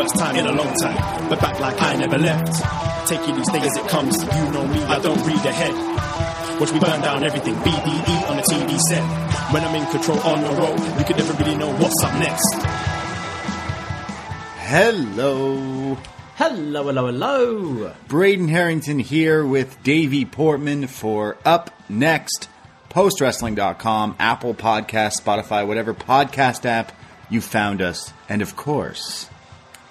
First time in a long time, but back like I never left. Taking each day as it comes, you know me, I don't read ahead. Watch me burn down everything, BDE on the TV set. When I'm in control on the road, you can never really know what's up next. Hello. Hello, hello, hello. Braden Herrington here with Davie Portman for Up Next, postwrestling.com, Apple Podcast, Spotify, whatever podcast app you found us. And of course,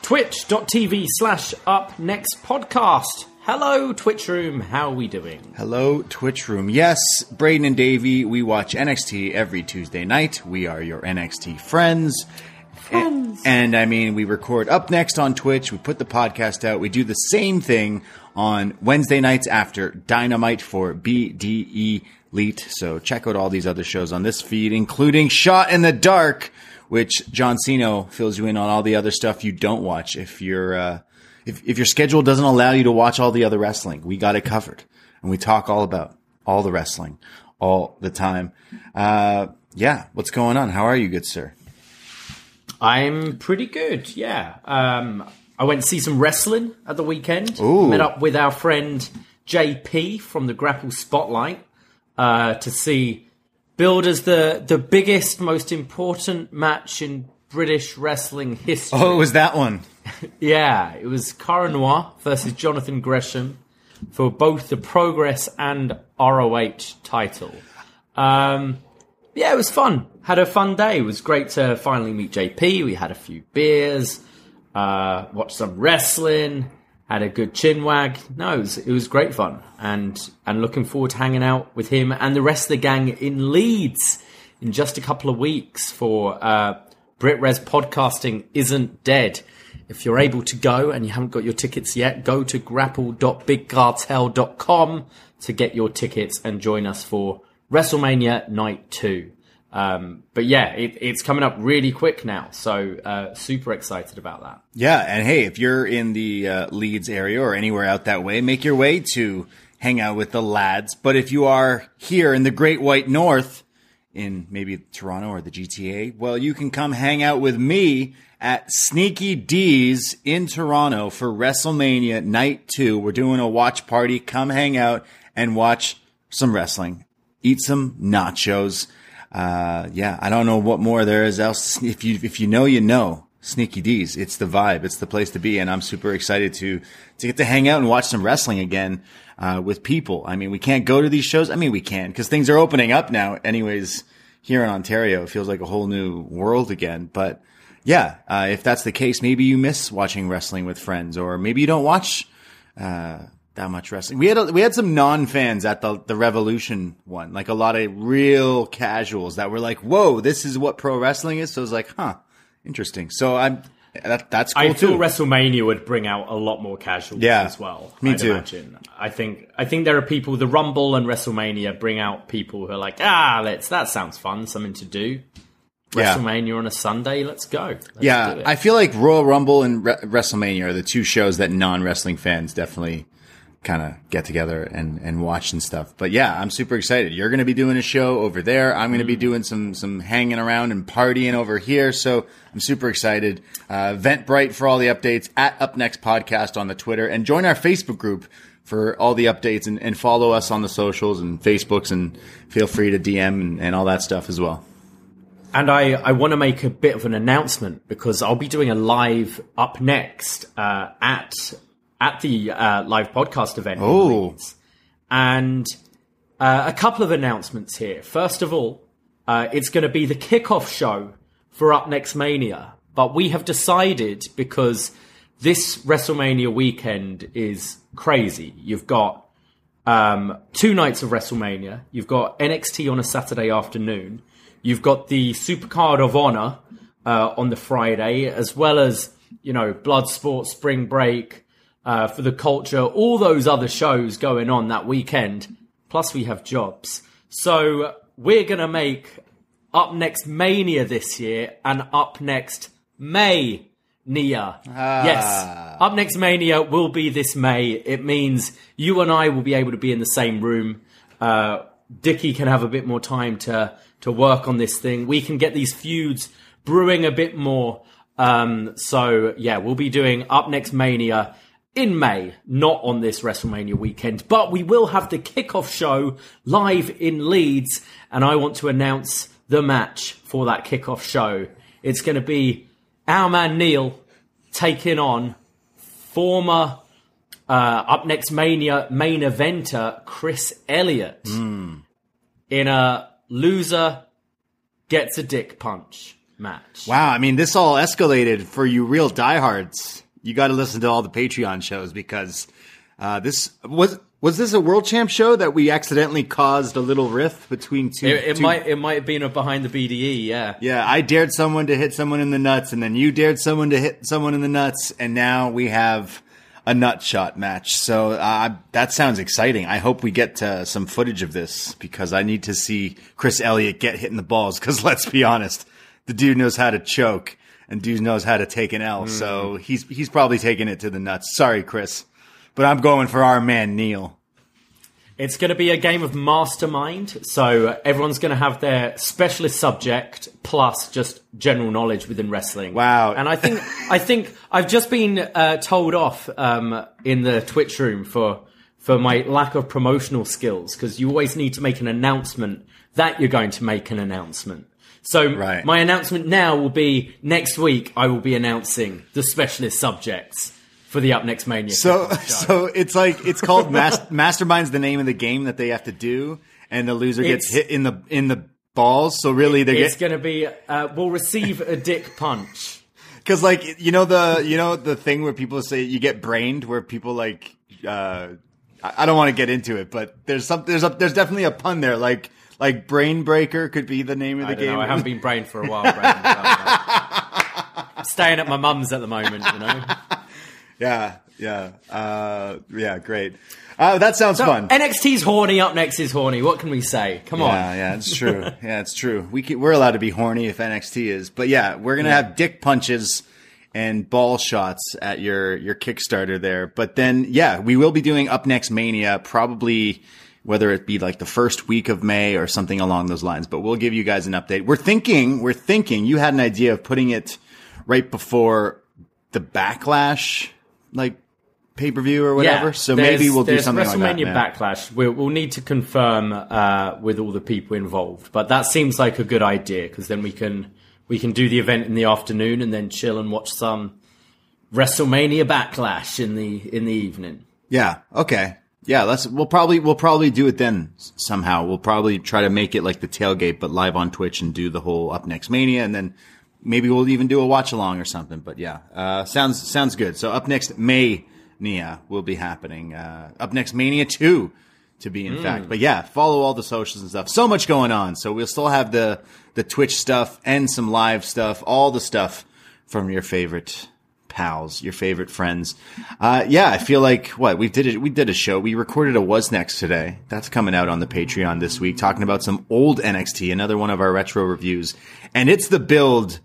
Twitch.tv slash up next podcast. Hello, Twitch room. How are we doing? hello, Twitch Room. Yes, Braden and Davie, we watch NXT every Tuesday night. We are your NXT friends. Friends. And, and I mean, we record up next on Twitch. We put the podcast out. We do the same thing on Wednesday nights after Dynamite for BDE Elite. So check out all these other shows on this feed, including Shot in the Dark, which John Siino fills you in on all the other stuff you don't watch if you're, uh, if, if your schedule doesn't allow you to watch all the other wrestling. We got it covered and we talk all about all the wrestling all the time. Uh, yeah. What's going on? How are you, good sir? I'm pretty good, yeah. Um, I went to see some wrestling at the weekend. Ooh. Met up with our friend JP from the Grapple Spotlight uh, to see billed as the, the biggest, most important match in British wrestling history. Oh, it was that one. Yeah, it was Cara Noir versus Jonathan Gresham for both the Progress and ROH title. Um, yeah, it was fun. Had a fun day. It was great to finally meet JP. We had a few beers, uh, watched some wrestling, had a good chin wag. No, it was, it was great fun, and and looking forward to hanging out with him and the rest of the gang in Leeds in just a couple of weeks for uh, BritRes podcasting isn't dead. If you're able to go and you haven't got your tickets yet, go to grapple.bigcartel.com to get your tickets and join us for WrestleMania Night 2. Um, but yeah, it, it's coming up really quick now, so uh, super excited about that. Yeah, and hey, if you're in the uh, Leeds area or anywhere out that way, make your way to hang out with the lads. But if you are here in the Great White North, in maybe Toronto or the GTA, well, you can come hang out with me at Sneaky D's in Toronto for WrestleMania Night 2. We're doing a watch party. Come hang out and watch some wrestling. Eat some nachos. Uh, yeah, I don't know what more there is else. If you, if you know, you know. Sneaky D's. It's the vibe. It's the place to be. And I'm super excited to, to get to hang out and watch some wrestling again, uh, with people. I mean, we can't go to these shows. I mean, we can because things are opening up now. Anyways, here in Ontario, it feels like a whole new world again. But yeah, uh, if that's the case, maybe you miss watching wrestling with friends or maybe you don't watch, uh, that much wrestling. We had a, we had some non fans at the the Revolution one, like a lot of real casuals that were like, "Whoa, this is what pro wrestling is." So I was like, "Huh, interesting." So I'm That, that's cool I feel. WrestleMania would bring out a lot more casuals Yeah, as well. me I'd too. Imagine. I think I think there are people. The Rumble and WrestleMania bring out people who are like, ah, let's that sounds fun, something to do. Yeah. WrestleMania on a Sunday, let's go. Let's do yeah, it. I feel like Royal Rumble and Re- WrestleMania are the two shows that non wrestling fans definitely kind of get together and, and watch and stuff. But yeah, I'm super excited. You're going to be doing a show over there. I'm going to be Mm. doing some some hanging around and partying over here. So I'm super excited. Uh, Ventbrite for all the updates at Up Next Podcast on the Twitter and join our Facebook group for all the updates and, and follow us on the socials and Facebooks and feel free to DM and, and all that stuff as well. And I, I want to make a bit of an announcement because I'll be doing a live up next uh, at at the uh, live podcast event. in Oh. Leeds. and uh, a couple of announcements here. First of all, uh, it's going to be the kickoff show for Up Next Mania, but we have decided because this WrestleMania weekend is crazy. You've got um, two nights of WrestleMania. You've got NXT on a Saturday afternoon. You've got the Supercard of Honor uh, on the Friday, as well as you know Bloodsport, Spring Break uh, for the culture, all those other shows going on that weekend. Plus, we have jobs, so we're gonna make up next Mania this year and up next May. Nia. Yes. Up next Mania will be this May. It means you and I will be able to be in the same room. Uh, Dicky can have a bit more time to, to work on this thing. We can get these feuds brewing a bit more. Um, so yeah, we'll be doing Up Next Mania in May, not on this WrestleMania weekend, but we will have the kickoff show live in Leeds, and I want to announce the match for that kickoff show. It's going to be our man Neil taking on former uh, Up Next Mania main eventer Chris Elliott in a loser gets a dick punch match. Wow, I mean, this all escalated for you real diehards. You got to listen to all the Patreon shows because uh, this was was this a world champ show that we accidentally caused a little rift between two. It, it two- might it might have been a behind the BDE, yeah. Yeah, I dared someone to hit someone in the nuts, and then you dared someone to hit someone in the nuts, and now we have a nut shot match. So uh, that sounds exciting. I hope we get uh, some footage of this because I need to see Chris Elliott get hit in the balls. Because let's be honest, the dude knows how to choke, and dude knows how to take an L. So he's he's probably taking it to the nuts. Sorry, Chris, but I'm going for our man Neil. It's going to be a game of mastermind, so everyone's going to have their specialist subject plus just general knowledge within wrestling. Wow. And I think I think I've just been uh, told off um, in the Twitch room for for my lack of promotional skills because you always need to make an announcement that you're going to make an announcement. So Right. my announcement now will be next week. I will be announcing the specialist subjects for the Up Next Mania. So, so it's like it's called mas- Mastermind's the name of the game that they have to do, and the loser gets It's- hit in the in the balls. So really, they It's get going to be uh, we'll receive a dick punch. because like you know the you know the thing where people say you get brained, where people like uh, I I don't want to get into it, but there's some there's a there's definitely a pun there, like like brain breaker could be the name of the I game. know. I haven't been brained for a while. Brandon, I don't know. I'm staying at my mum's at the moment. You know. yeah, yeah, uh, yeah, great. Uh, that sounds fun. NXT's horny. Up next is horny. What can we say? Come on. Yeah, yeah, it's true. yeah, it's true. We can, we're allowed to be horny if NXT is, but yeah, we're gonna have dick punches and ball shots at your your Kickstarter there. But then, yeah, we will be doing up next Mania probably. Whether it be like the first week of May or something along those lines, but we'll give you guys an update. We're thinking, we're thinking you had an idea of putting it right before the backlash, like pay per view or whatever. Yeah, so maybe we'll do something like that. WrestleMania. Backlash. We'll, we'll need to confirm uh, with all the people involved, but that seems like a good idea because then we can we can do the event in the afternoon and then chill and watch some WrestleMania Backlash in the in the evening. Yeah. Okay. Yeah. Let's. We'll probably we'll probably do it then somehow. We'll probably try to make it like the tailgate, but live on Twitch and do the whole up next mania, and then maybe we'll even do a watch along or something. But yeah, uh, sounds sounds good. So up next May Nia will be happening. Uh, up next Mania two to be in fact. But yeah, follow all the socials and stuff. So much going on. So we'll still have the the Twitch stuff and some live stuff, all the stuff from your favorite pals, your favorite friends. Uh, yeah, I feel like what we did. A, we did a show. We recorded a was next today. That's coming out on the Patreon this week, talking about some old NXT. Another one of our retro reviews, and it's the build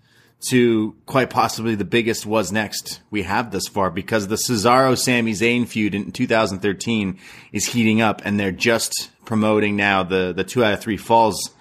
to quite possibly the biggest was next we have thus far because the Cesaro Sami Zayn feud in 2013 is heating up, and they're just promoting now the the two out of three falls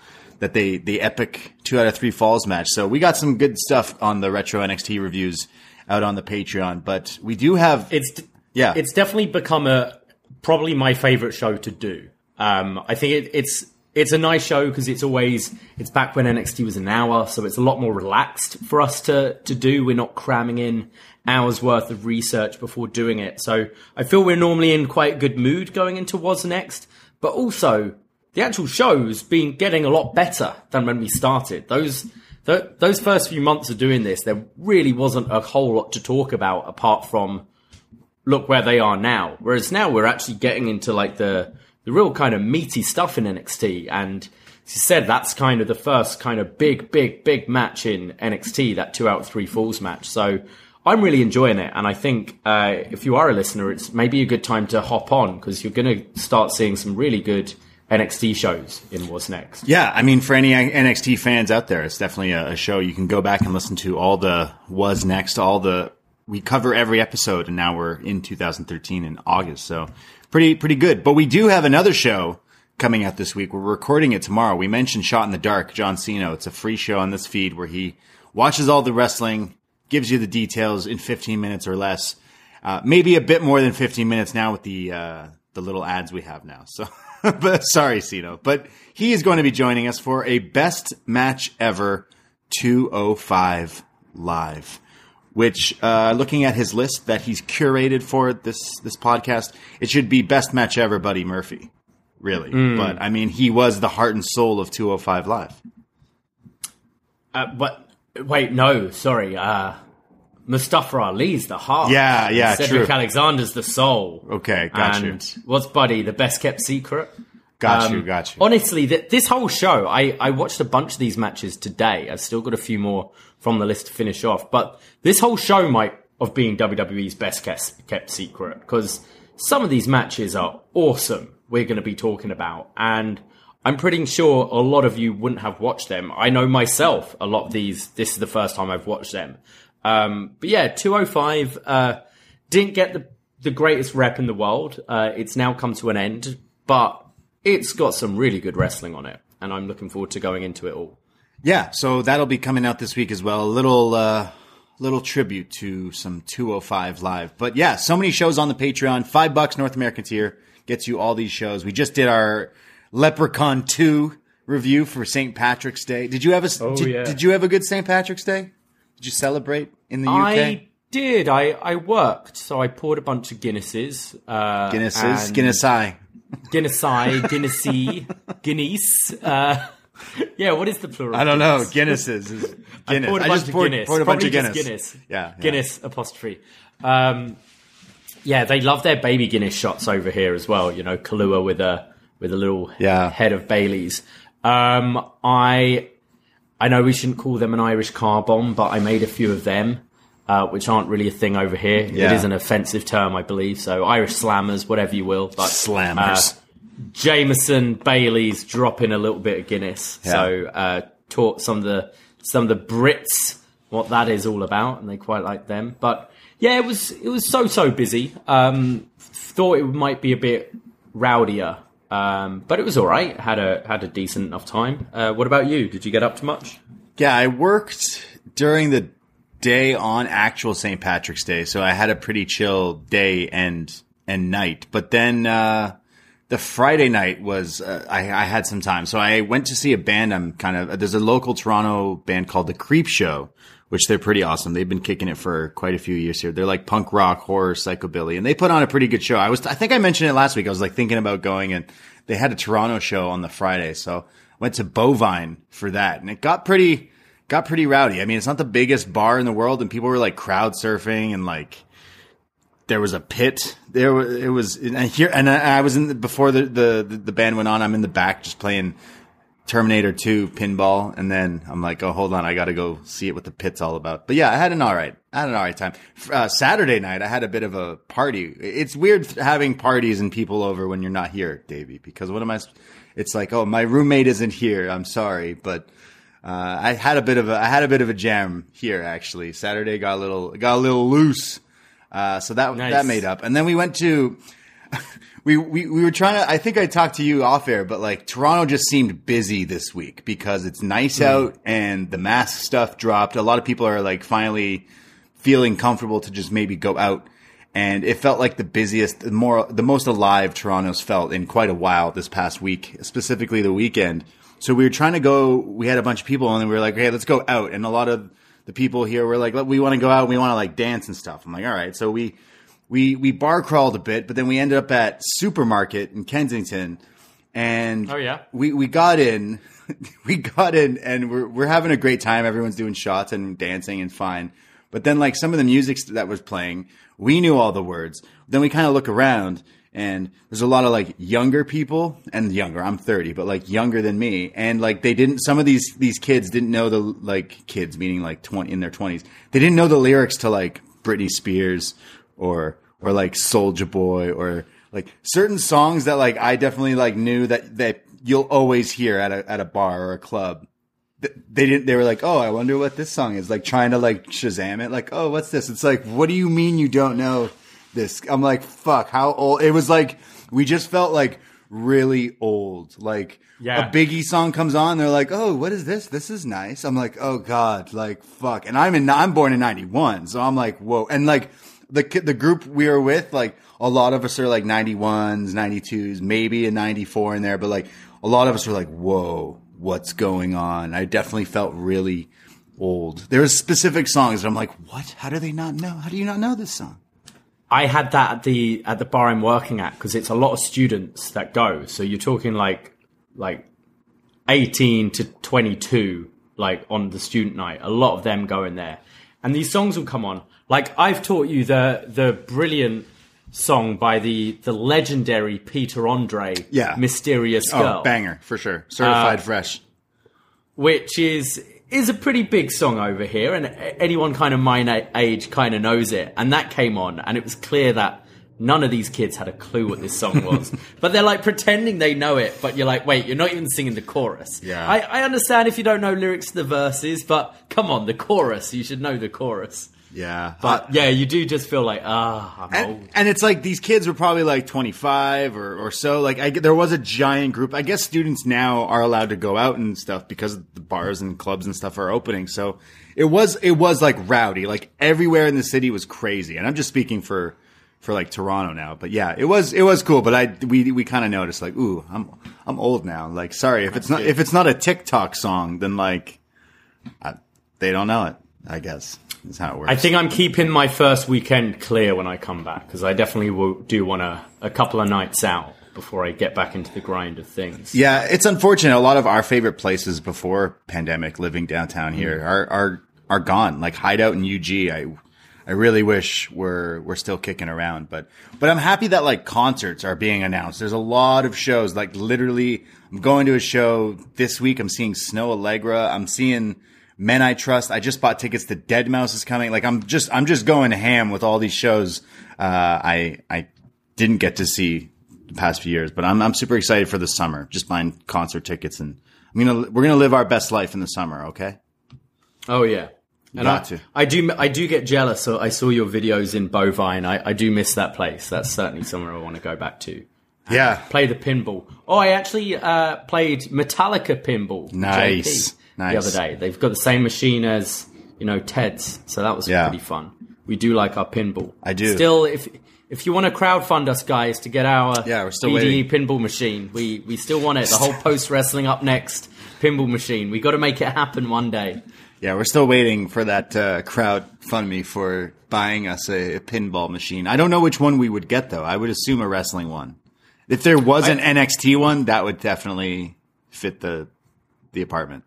that they the epic two out of three falls match. So we got some good stuff on the retro NXT reviews out on the Patreon, but we do have It's yeah it's definitely become a probably my favorite show to do. Um, I think it, it's it's a nice show because it's always it's back when NXT was an hour, so it's a lot more relaxed for us to to do. We're not cramming in hours worth of research before doing it. So I feel we're normally in quite a good mood going into what's next, but also the actual show's been getting a lot better than when we started. Those th- those first few months of doing this, there really wasn't a whole lot to talk about apart from look where they are now. Whereas now we're actually getting into like the the real kind of meaty stuff in NXT. And as you said, that's kind of the first kind of big, big, big match in NXT, that two out three falls match. So I'm really enjoying it. And I think uh, if you are a listener, it's maybe a good time to hop on because you're going to start seeing some really good NXT shows in What's Next. Yeah, I mean, for any NXT fans out there, it's definitely a, a, show you can go back and listen to all the was next, all the we cover every episode, and now we're in 2013 in August, so pretty pretty good. But we do have another show coming out this week. We're recording it tomorrow. We mentioned Shot in the Dark, John Siino. It's a free show on this feed where he watches all the wrestling, gives you the details in 15 minutes or less. Uh, maybe a bit more than 15 minutes now with the uh, the little ads we have now. So. but sorry, Siino. But he is going to be joining us for a best match ever 205 live. Which, uh, looking at his list that he's curated for this this podcast, it should be best match ever, Buddy Murphy. Really, mm. but I mean, he was the heart and soul of 205 Live. Uh, but wait, no, sorry. Uh, Mustafa Ali's the heart. Yeah, yeah, Cedric true. Alexander's the soul. Okay, got and you. What's Buddy, the best kept secret? Got um, you, got you. Honestly, th- this whole show, I, I watched a bunch of these matches today. I've still got a few more from the list to finish off, but this whole show might of being WWE's best kept, kept secret because some of these matches are awesome. We're going to be talking about, and I'm pretty sure a lot of you wouldn't have watched them. I know myself, a lot of these. This is the first time I've watched them. Um, but yeah, 205 uh, didn't get the the greatest rep in the world. Uh, it's now come to an end, but it's got some really good wrestling on it, and I'm looking forward to going into it all. Yeah, so that'll be coming out this week as well. A little uh, little tribute to some 205 live. But yeah, so many shows on the Patreon. Five bucks North American tier gets you all these shows. We just did our Leprechaun 2 review for St. Patrick's Day. Did you have a oh, did, yeah. did you have a good St. Patrick's Day? Did you celebrate in the UK? I did. I, I worked, so I poured a bunch of Guinnesses. Uh, Guinnesses? Guinness Eye. Guinness Guinnessy, Guinness. Uh, yeah, what is the plural? I don't know. Guinnesses is Guinness. I poured a I bunch just of poured, Guinness. poured a bunch Probably of Guinness. Guinness. Yeah, yeah. Guinness apostrophe. Um, yeah, they love their baby Guinness shots over here as well. You know, Kahlua with a with a little Yeah. head of Bailey's. Um, I I know we shouldn't call them an Irish car bomb, but I made a few of them, uh, which aren't really a thing over here. It Yeah. is an offensive term, I believe. So Irish slammers, whatever you will. But Slammers. uh, Jameson Bailey's dropping a little bit of Guinness. Yeah. So uh, taught some of the some of the Brits what that is all about, and they quite like them. But yeah, it was it was so so busy. Um, thought it might be a bit rowdier, um, but it was all right. Had a had a decent enough time. Uh, what about you? Did you get up to much? Yeah, I worked during the day on actual St. Patrick's Day, so I had a pretty chill day and and night. But then uh, the Friday night was uh, I, I had some time, so I went to see a band. I'm kind of there's a local Toronto band called the Creep Show, which they're pretty awesome. They've been kicking it for quite a few years here. They're like punk rock, horror, psychobilly, and they put on a pretty good show. I was I think I mentioned it last week. I was like thinking about going, and they had a Toronto show on the Friday, so went to Bovine for that, and it got pretty got pretty rowdy. I mean, it's not the biggest bar in the world, and people were like crowd surfing and like there was a pit. There was, it was and here, and I, I was in the, before the, the the band went on. I'm in the back just playing Terminator 2 pinball, and then I'm like, oh, hold on, I got to go see it what the pit's all about. But yeah, I had an all right, I had an all right time. Uh, Saturday night, I had a bit of a party. It's weird having parties and people over when you're not here, Davie, because what am I? It's like, oh, my roommate isn't here. I'm sorry, but. Uh, I had a bit of a, I had a bit of a jam here actually. Saturday got a little, got a little loose. Uh, so that, Nice. that made up. And then we went to, we, we, we were trying to, I think I talked to you off air, but like Toronto just seemed busy this week because it's nice hmm. out and the mask stuff dropped. A lot of people are like finally feeling comfortable to just maybe go out. And it felt like the busiest, the more, the most alive Toronto's felt in quite a while this past week, specifically the weekend. So we were trying to go, we had a bunch of people and then we were like, hey, let's go out. And a lot of the people here were like, we want to go out. We want to like dance and stuff. I'm like, all right. So we, we, we bar crawled a bit, but then we ended up at supermarket in Kensington and Oh, yeah? we, we got in, we got in and we're, we're having a great time. Everyone's doing shots and dancing and fine. But then like some of the music that was playing, we knew all the words. Then we kind of look around and there's a lot of like younger people and younger. I'm 30, but like younger than me. And like they didn't, some of these, these kids didn't know the, like kids meaning like 20 in their 20s. They didn't know the lyrics to like Britney Spears or, or like Soldier Boy or like certain songs that like I definitely like knew that, that you'll always hear at a, at a bar or a club. They didn't they were like oh i wonder what this song is like trying to like shazam it like oh what's this? It's like what do you mean you don't know this? I'm like fuck how old? It was like we just felt like really old. Like Yeah. a biggie song comes on they're like oh what is this? This is nice. I'm like oh god like fuck. And i'm in i'm born in 91 so i'm like whoa. And like the the group we were with like a lot of us are like 91s 92s maybe a 94 in there but like a lot of us were like whoa what's going on? I definitely felt really old. There's specific songs that i'm like what? How do they not know? How do you not know this song? I had that at the at the bar I'm working at because it's a lot of students that go. So you're talking like like 18 to 22, like on the student night. A lot of them go in there, and these songs will come on. Like I've taught you the the brilliant song by the the legendary Peter Andre, Yeah. Mysterious oh, Girl, oh banger for sure certified uh, fresh which is is a pretty big song over here, and anyone kind of my age kind of knows it. And that came on, and it was clear that none of these kids had a clue what this song was. but they're like pretending they know it, but you're like, wait, you're not even singing the chorus. Yeah. I, I understand if you don't know lyrics to the verses, but come on, the chorus, you should know the chorus. yeah But yeah, you do just feel like, ah, I'm old. and, and it's like these kids were probably like 25 or, or so. Like I, there was a giant group. I guess students now are allowed to go out and stuff because the bars and clubs and stuff are opening. So it was it was like rowdy. Like everywhere in the city was crazy. And I'm just speaking for for like Toronto now. But yeah, it was it was cool. But I we we kind of noticed like, ooh, I'm I'm old now. Like sorry if it's not if it's not a TikTok song, then like I, they don't know it. I guess is how it works. I think I'm keeping my first weekend clear when I come back because I definitely will do want a, a couple of nights out before I get back into the grind of things. Yeah, it's unfortunate. A lot of our favorite places before pandemic, living downtown here, mm. are are are gone. Like Hideout and UG, I I really wish we're we're still kicking around. But but I'm happy that like concerts are being announced. There's a lot of shows. Like literally, I'm going to a show this week. I'm seeing Snoh Aalegra. I'm seeing Men I Trust. I just bought tickets to deadmau5 is coming. Like I'm just I'm just going ham with all these shows. Uh, I I didn't get to see the past few years, but I'm I'm super excited for the summer. Just buying concert tickets and I'm gonna we're gonna live our best life in the summer. Okay. Oh yeah. And I, to. I do I do get jealous. So I saw your videos in Bovine. I, I do miss that place. That's certainly somewhere I want to go back to. Yeah. Play the pinball. Oh, I actually uh, played Metallica pinball. Nice. JP Nice. The other day, they've got the same machine as you know Ted's, so that was Yeah. pretty fun. We do like our pinball. I do. Still, if if you want to crowdfund us, guys, to get our Yeah, we're still BDE waiting. pinball machine, we we still want it. The whole post wrestling up next pinball machine. We got to make it happen one day. Yeah, we're still waiting for that uh, crowd fund me for buying us a, a pinball machine. I don't know which one we would get though. I would assume a wrestling one. If there was an NXT one, that would definitely fit the the apartment.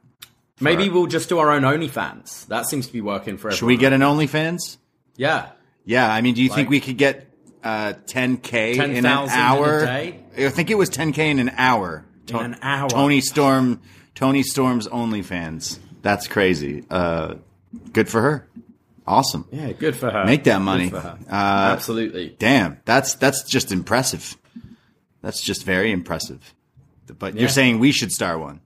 Maybe we'll just do our own OnlyFans. That seems to be working for everyone. Should we get an OnlyFans? Yeah. Yeah, I mean, do you think we could get uh, 10k in an 10,000 in a hour? day? I think it was 10k in an hour. In an hour. Toni Storm Toni Storm's OnlyFans. That's crazy. Uh, good for her. Awesome. Yeah, good for her. Make that money. Good for her. Uh, Absolutely. Damn, that's that's just impressive. That's just very impressive. But Yeah. you're saying we should start one.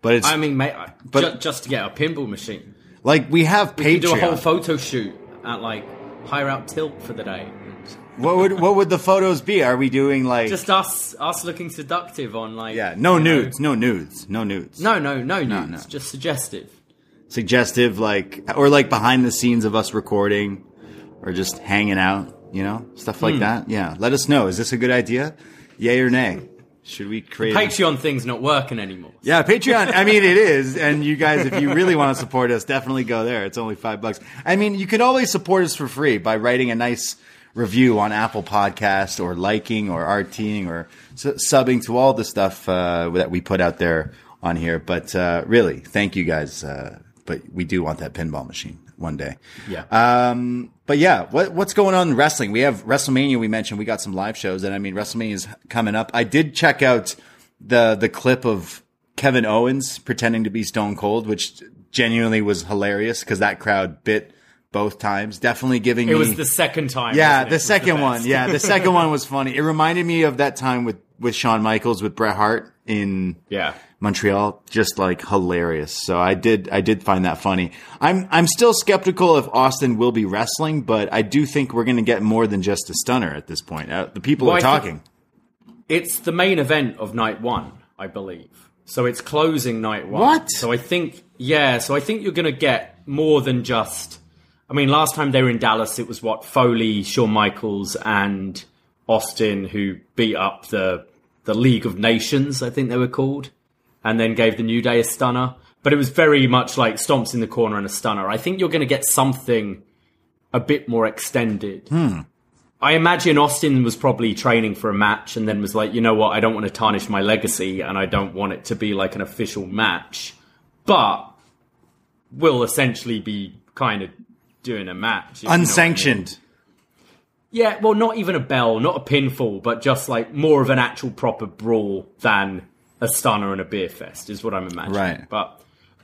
But it's I mean, mate, But- ju- just to get a pinball machine. like we have We could do a whole photo shoot at like hire out tilt for the day. What would what would the photos be? Are we doing like Just us, us looking seductive on like yeah, no you know- nudes, no nudes, no nudes. No, no, no nudes. no. Just suggestive. Suggestive like or like behind the scenes of us recording or just hanging out, you know? Stuff like hmm. that. Yeah. Let us know. Is this a good idea? Yay or nay? Should we create a- Patreon thing's not working anymore. Yeah, Patreon. I mean, it is. And you guys, if you really want to support us, definitely go there. It's only five bucks. I mean, you can always support us for free by writing a nice review on Apple Podcast or liking or RTing or su- subbing to all the stuff uh, that we put out there on here. But uh, really, thank you guys. Uh, but we do want that pinball machine one day. Yeah. Um, but yeah, what, what's going on in wrestling? We have WrestleMania. We mentioned we got some live shows, and I mean WrestleMania is coming up. I did check out the the clip of Kevin Owens pretending to be Stone Cold, which genuinely was hilarious because that crowd bit both times. Definitely giving It me was the second time. yeah, the second best. one. Yeah, the second one was funny. It reminded me of that time with with Shawn Michaels with Bret Hart in Yeah. Montreal, just like hilarious. So I did, I did find that funny. I'm, I'm still skeptical if Austin will be wrestling, but I do think we're going to get more than just a stunner at this point. Uh, the people Well, are I talking. It's the main event of night one, I believe. So it's closing night one. What? So I think, yeah, so I think you're going to get more than just. I mean, last time they were in Dallas, it was what Foley, Shawn Michaels, and Austin who beat up the the League of Nations, I think they were called, and then gave the New Day a stunner. But it was very much like stomps in the corner and a stunner. I think you're going to get something a bit more extended. Hmm. I imagine Austin was probably training for a match and then was like, you know what, I don't want to tarnish my legacy and I don't want it to be like an official match, but will essentially be kind of doing a match. if you know I mean. Unsanctioned. Yeah, well, not even a bell, not a pinfall, but just like more of an actual proper brawl than a stunner and a beer fest is what I'm imagining. Right. But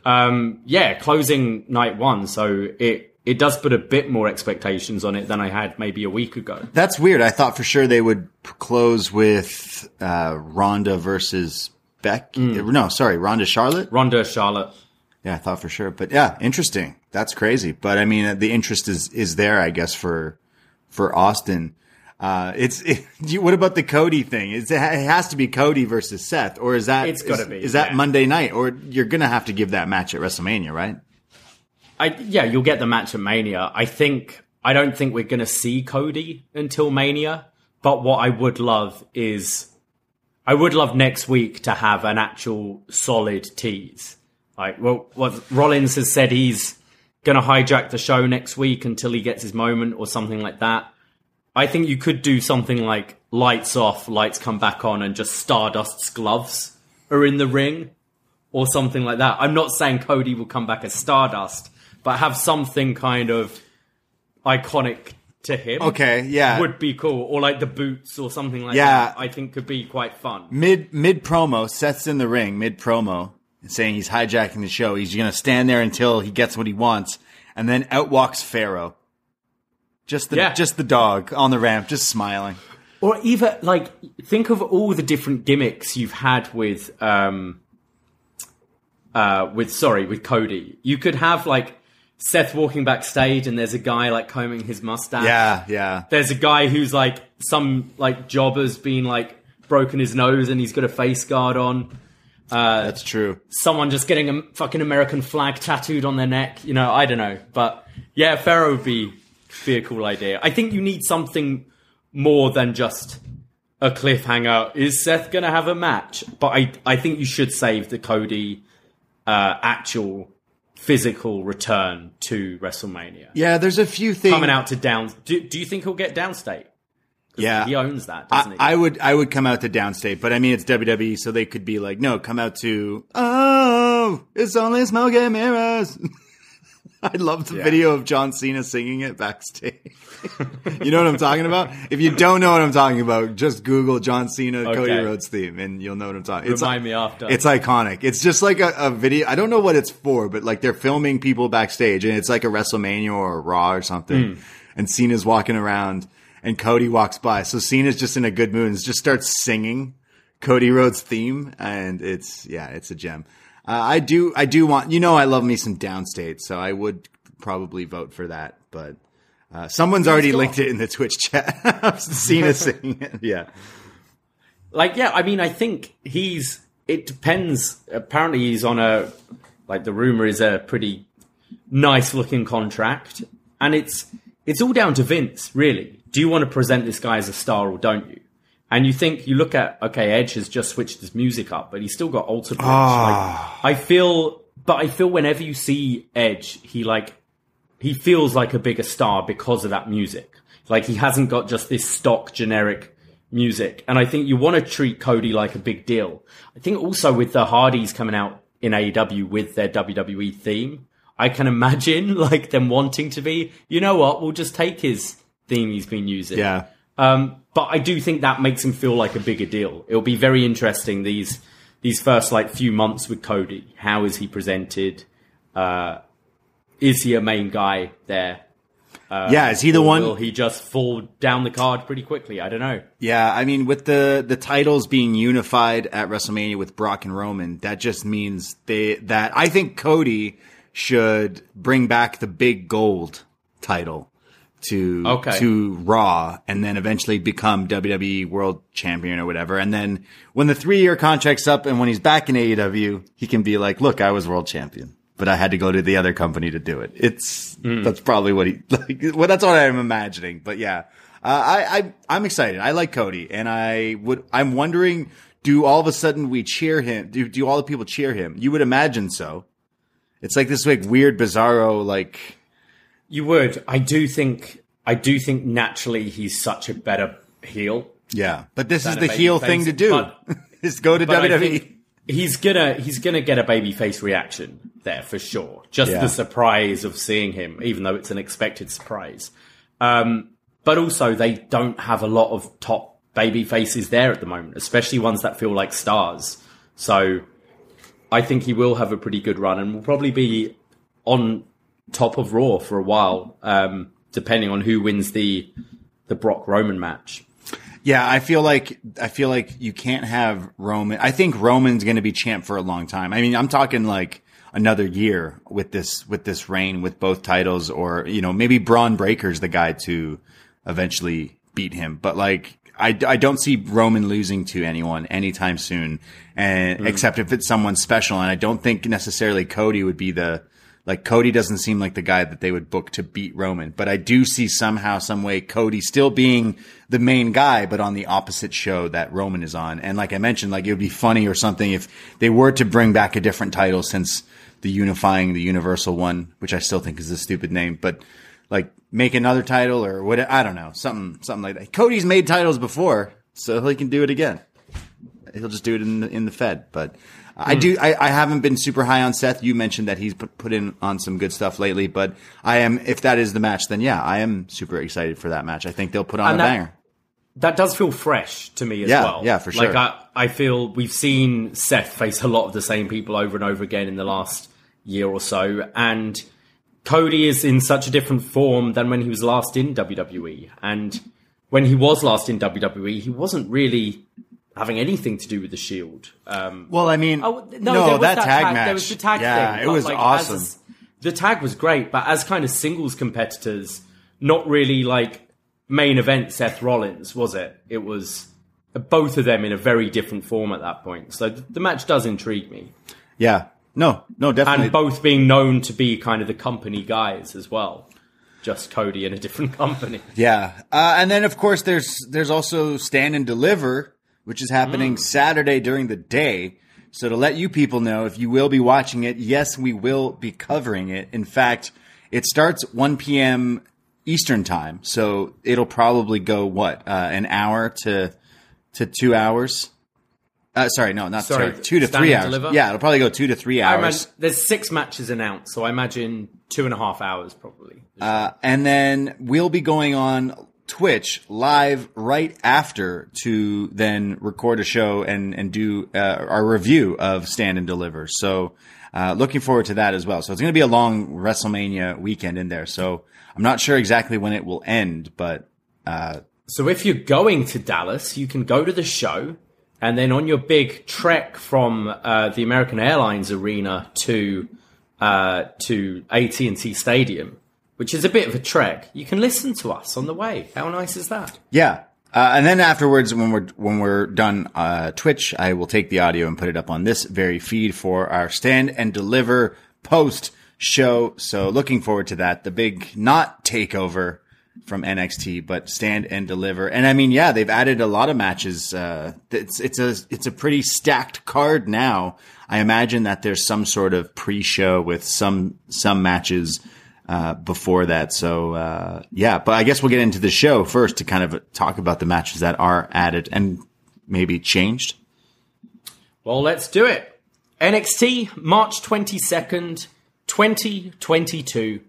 um, yeah, closing night one, so it it does put a bit more expectations on it than I had maybe a week ago. That's weird. I thought for sure they would close with uh, Ronda versus Beck. Mm. No, sorry, Ronda Charlotte. Ronda, Charlotte. Yeah, I thought for sure, but yeah, interesting. That's crazy. But I mean, the interest is is there, I guess, for for Austin. Uh, it's it, what about the Cody thing? Is it, it has to be Cody versus Seth, or is that It's gotta is- be, Is that yeah. Monday night, or you're gonna have to give that match at WrestleMania, right? I yeah, you'll get the match at Mania. I think I don't think we're gonna see Cody until Mania. But what I would love is I would love next week to have an actual solid tease. Like well what Rollins has said he's gonna hijack the show next week until he gets his moment or something like that. I think you could do something like lights off, lights come back on, and just Stardust's gloves are in the ring or something like that. I'm not saying Cody will come back as Stardust, but have something kind of iconic to him. Okay, yeah. Would be cool. Or like the boots or something like Yeah. that. I think could be quite fun. Mid mid promo, Seth's in the ring mid promo, saying he's hijacking the show. He's gonna stand there until he gets what he wants, and then out walks Pharaoh. Just the Yeah. just the dog on the ramp, just smiling. Or even like think of all the different gimmicks you've had with um uh with sorry, with Cody. You could have like Seth walking backstage and there's a guy like combing his mustache. Yeah, yeah. There's a guy who's like some like jobber's been like broken his nose and he's got a face guard on. That's true. Someone just getting a fucking American flag tattooed on their neck. You know, I don't know, but yeah, Pharaoh would be be a cool idea. I think you need something more than just a cliffhanger. Is Seth gonna have a match? But I I think you should save the Cody uh, actual physical return to WrestleMania. Yeah, there's a few things Coming out to down. Do, do you think he'll get downstate? Yeah, He owns that, doesn't he? I, I would I would come out to downstate, but I mean it's WWE, so they could be like, no, come out to oh, it's only smoke and mirrors. I love the video of John Cena singing it backstage. you know what I'm talking about? If you don't know what I'm talking about, just Google John Cena Cody Rhodes theme, and you'll know what I'm talking. It's Remind me after. It's iconic. It's just like a, a video. I don't know what it's for, but like they're filming people backstage, and it's like a WrestleMania or a Raw or something. Hmm. And Cena's walking around, and Cody walks by. So Cena's just in a good mood and just starts singing Cody Rhodes theme, and it's yeah, it's a gem. Uh, I do, I do want, you know, I love me some downstate, so I would probably vote for that. But uh, someone's already linked it in the Twitch chat. Cena singing it, yeah. like yeah i mean i think he's it depends apparently he's on a like the rumor is a pretty nice looking contract and it's it's all down to vince really do you want to present this guy as a star or don't you and you think you look at okay edge has just switched his music up but he's still got alter bridge ah. like, i feel but i feel whenever you see edge he like he feels like a bigger star because of that music. Like he hasn't got just this stock generic music. And I think you want to treat Cody like a big deal. I think also with the Hardys coming out in AEW with their WWE theme, I can imagine like them wanting to be, you know what, we'll just take his theme he's been using. Yeah. Um, but I do think that makes him feel like a bigger deal. It'll be very interesting these these first like few months with Cody. How is he presented? Uh, is he a main guy there? yeah, is he the one? Will he just fall down the card pretty quickly? I don't know. Yeah, I mean, with the the titles being unified at WrestleMania with Brock and Roman, that just means they that I think Cody should bring back the big gold title to Okay. to Raw, and then eventually become WWE World Champion or whatever. And then when the three year contract's up, and when he's back in AEW, he can be like, "Look, I was World Champion." But I had to go to the other company to do it. It's that's probably what he like. Well, that's what I'm imagining. But yeah, uh, I, I I'm excited. I like Cody, and I would. I'm wondering, do all of a sudden we cheer him? Do do all the people cheer him? You would imagine so. It's like this like weird, bizarro, like You would. I do think. I do think naturally he's such a better heel. yeah. But this is the heel babyface, thing to do. but- is go to WWE. he's gonna he's gonna get a babyface reaction there for sure. Just Yeah. the surprise of seeing him, even though it's an expected surprise. Um, but also they don't have a lot of top baby faces there at the moment, especially ones that feel like stars. So I think he will have a pretty good run and will probably be on top of Raw for a while, um, depending on who wins the the Brock Roman match. Yeah, I feel like I feel like you can't have Roman. I think Roman's going to be champ for a long time. I mean, I'm talking like another year with this with this reign with both titles, or you know, maybe Bron Breakker's the guy to eventually beat him. But like, I, I don't see Roman losing to anyone anytime soon, and except if it's someone special. And I don't think necessarily Cody would be the like Cody doesn't seem like the guy that they would book to beat Roman, but I do see somehow, some way Cody still being the main guy, but on the opposite show that Roman is on. And like I mentioned, like it would be funny or something if they were to bring back a different title since the unifying the universal one, which I still think is a stupid name, but like make another title or what, I don't know, something, something like that. Cody's made titles before, so he can do it again he'll just do it in the, in the Fed. But I do. Hmm. I, I haven't been super high on Seth. You mentioned that he's put, put in on some good stuff lately, but I am. If that is the match, then yeah, I am super excited for that match. I think they'll put on And a that- banger. that does feel fresh to me as Yeah, well. yeah, for sure. Like I, I feel we've seen Seth face a lot of the same people over and over again in the last year or so, and Cody is in such a different form than when he was last in WWE. And when he was last in WWE, he wasn't really having anything to do with the Shield. Um, Well, I mean, Oh no, no, there was that, that, tag, match. There was the tag yeah, thing. it was like, awesome. as- the tag was great, but as kind of singles competitors, not really like main event Seth Rollins, was it? It was both of them in a very different form at that point. So th- the match does intrigue me. yeah, no, no, definitely. And both being known to be kind of the company guys as well. Just Cody in a different company. Yeah, uh, and then of course there's there's also Stand and Deliver, which is happening Saturday during the day. So to let you people know, if you will be watching it, yes, we will be covering it. In fact, it starts 1 p.m. Eastern time, so it'll probably go what uh, an hour to to two hours. Uh, sorry, no, not Sorry, sorry. Two to three hours. deliver? Yeah, it'll probably go two to three I hours. imagine there's six matches announced, so I imagine two and a half hours probably. Uh, and then we'll be going on Twitch live right after to then record a show and and do uh, our review of Stand and Deliver. So uh, looking forward to that as well. So it's going to be a long WrestleMania weekend in there. So I'm not sure exactly when it will end, but uh, So if you're going to Dallas, you can go to the show, and then on your big trek from uh, the American Airlines Arena to uh, to AT and T Stadium, which is a bit of a trek, you can listen to us on the way. How nice is that? Yeah. Uh, and then afterwards, when we're when we're done uh, Twitch, I will take the audio and put it up on this very feed for our stand and deliver post show. So looking forward to that. The big not takeover from NXT, but stand and deliver. And I mean, yeah, they've added a lot of matches. Uh, it's it's a it's a pretty stacked card now. I imagine that there's some sort of pre-show with some some matches uh, before that. So uh, yeah, but I guess we'll get into the show first to kind of talk about the matches that are added and maybe changed. Well, let's do it. NXT, March 22nd, 2022.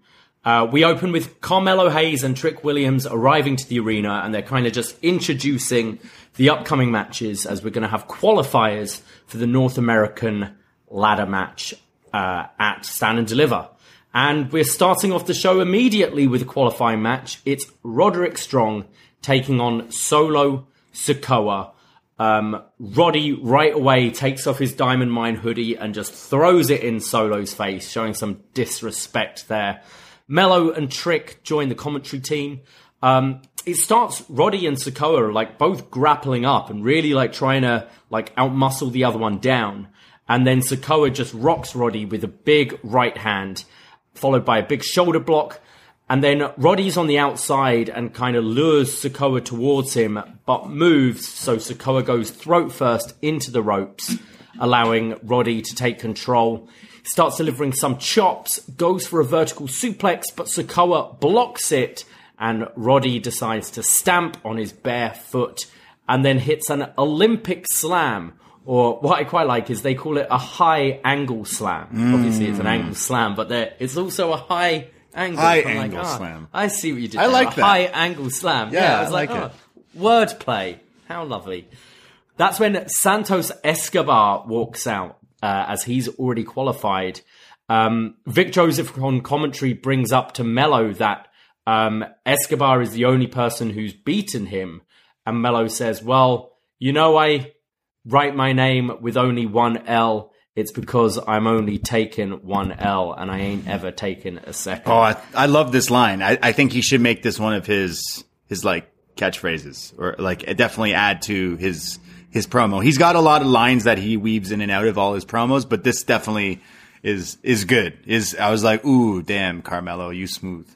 Uh, we open with Carmelo Hayes and Trick Williams arriving to the arena, and they're kind of just introducing the upcoming matches as we're going to have qualifiers for the North American ladder match uh, at Stand and Deliver. And we're starting off the show immediately with a qualifying match. It's Roderick Strong taking on Solo Sikoa. Um, Roddy right away takes off his diamond mine hoodie and just throws it in Solo's face, showing some disrespect there. Mello and Trick join the commentary team. Um, it starts Roddy and Sikoa like both grappling up and really like trying to like outmuscle the other one down. And then Sikoa just rocks Roddy with a big right hand, followed by a big shoulder block. And then Roddy's on the outside and kind of lures Sikoa towards him, but moves so Sikoa goes throat first into the ropes, allowing Roddy to take control. Starts delivering some chops, goes for a vertical suplex, but Sikoa blocks it, and Roddy decides to stamp on his bare foot and then hits an Olympic slam. Or what I quite like is they call it a high angle slam. Obviously, it's an angle slam, but there it's also a high angle. High I'm angle ah, slam. I see what you did. I there, like a that. high angle slam. Yeah, I was I like, like oh, wordplay. How lovely. That's when Santos Escobar walks out uh, as he's already qualified. Um, Vic Joseph on commentary brings up to Mello that um, Escobar is the only person who's beaten him. And Mello says, Well, you know, I write my name with only one L. It's because I'm only taking one L and I ain't ever taken a second. Oh, I, I love this line. I, I think he should make this one of his his like catchphrases, or like definitely add to his his promo. He's got a lot of lines that he weaves in and out of all his promos, but this definitely is is good. Is I was like, ooh, damn, Carmelo, you smooth.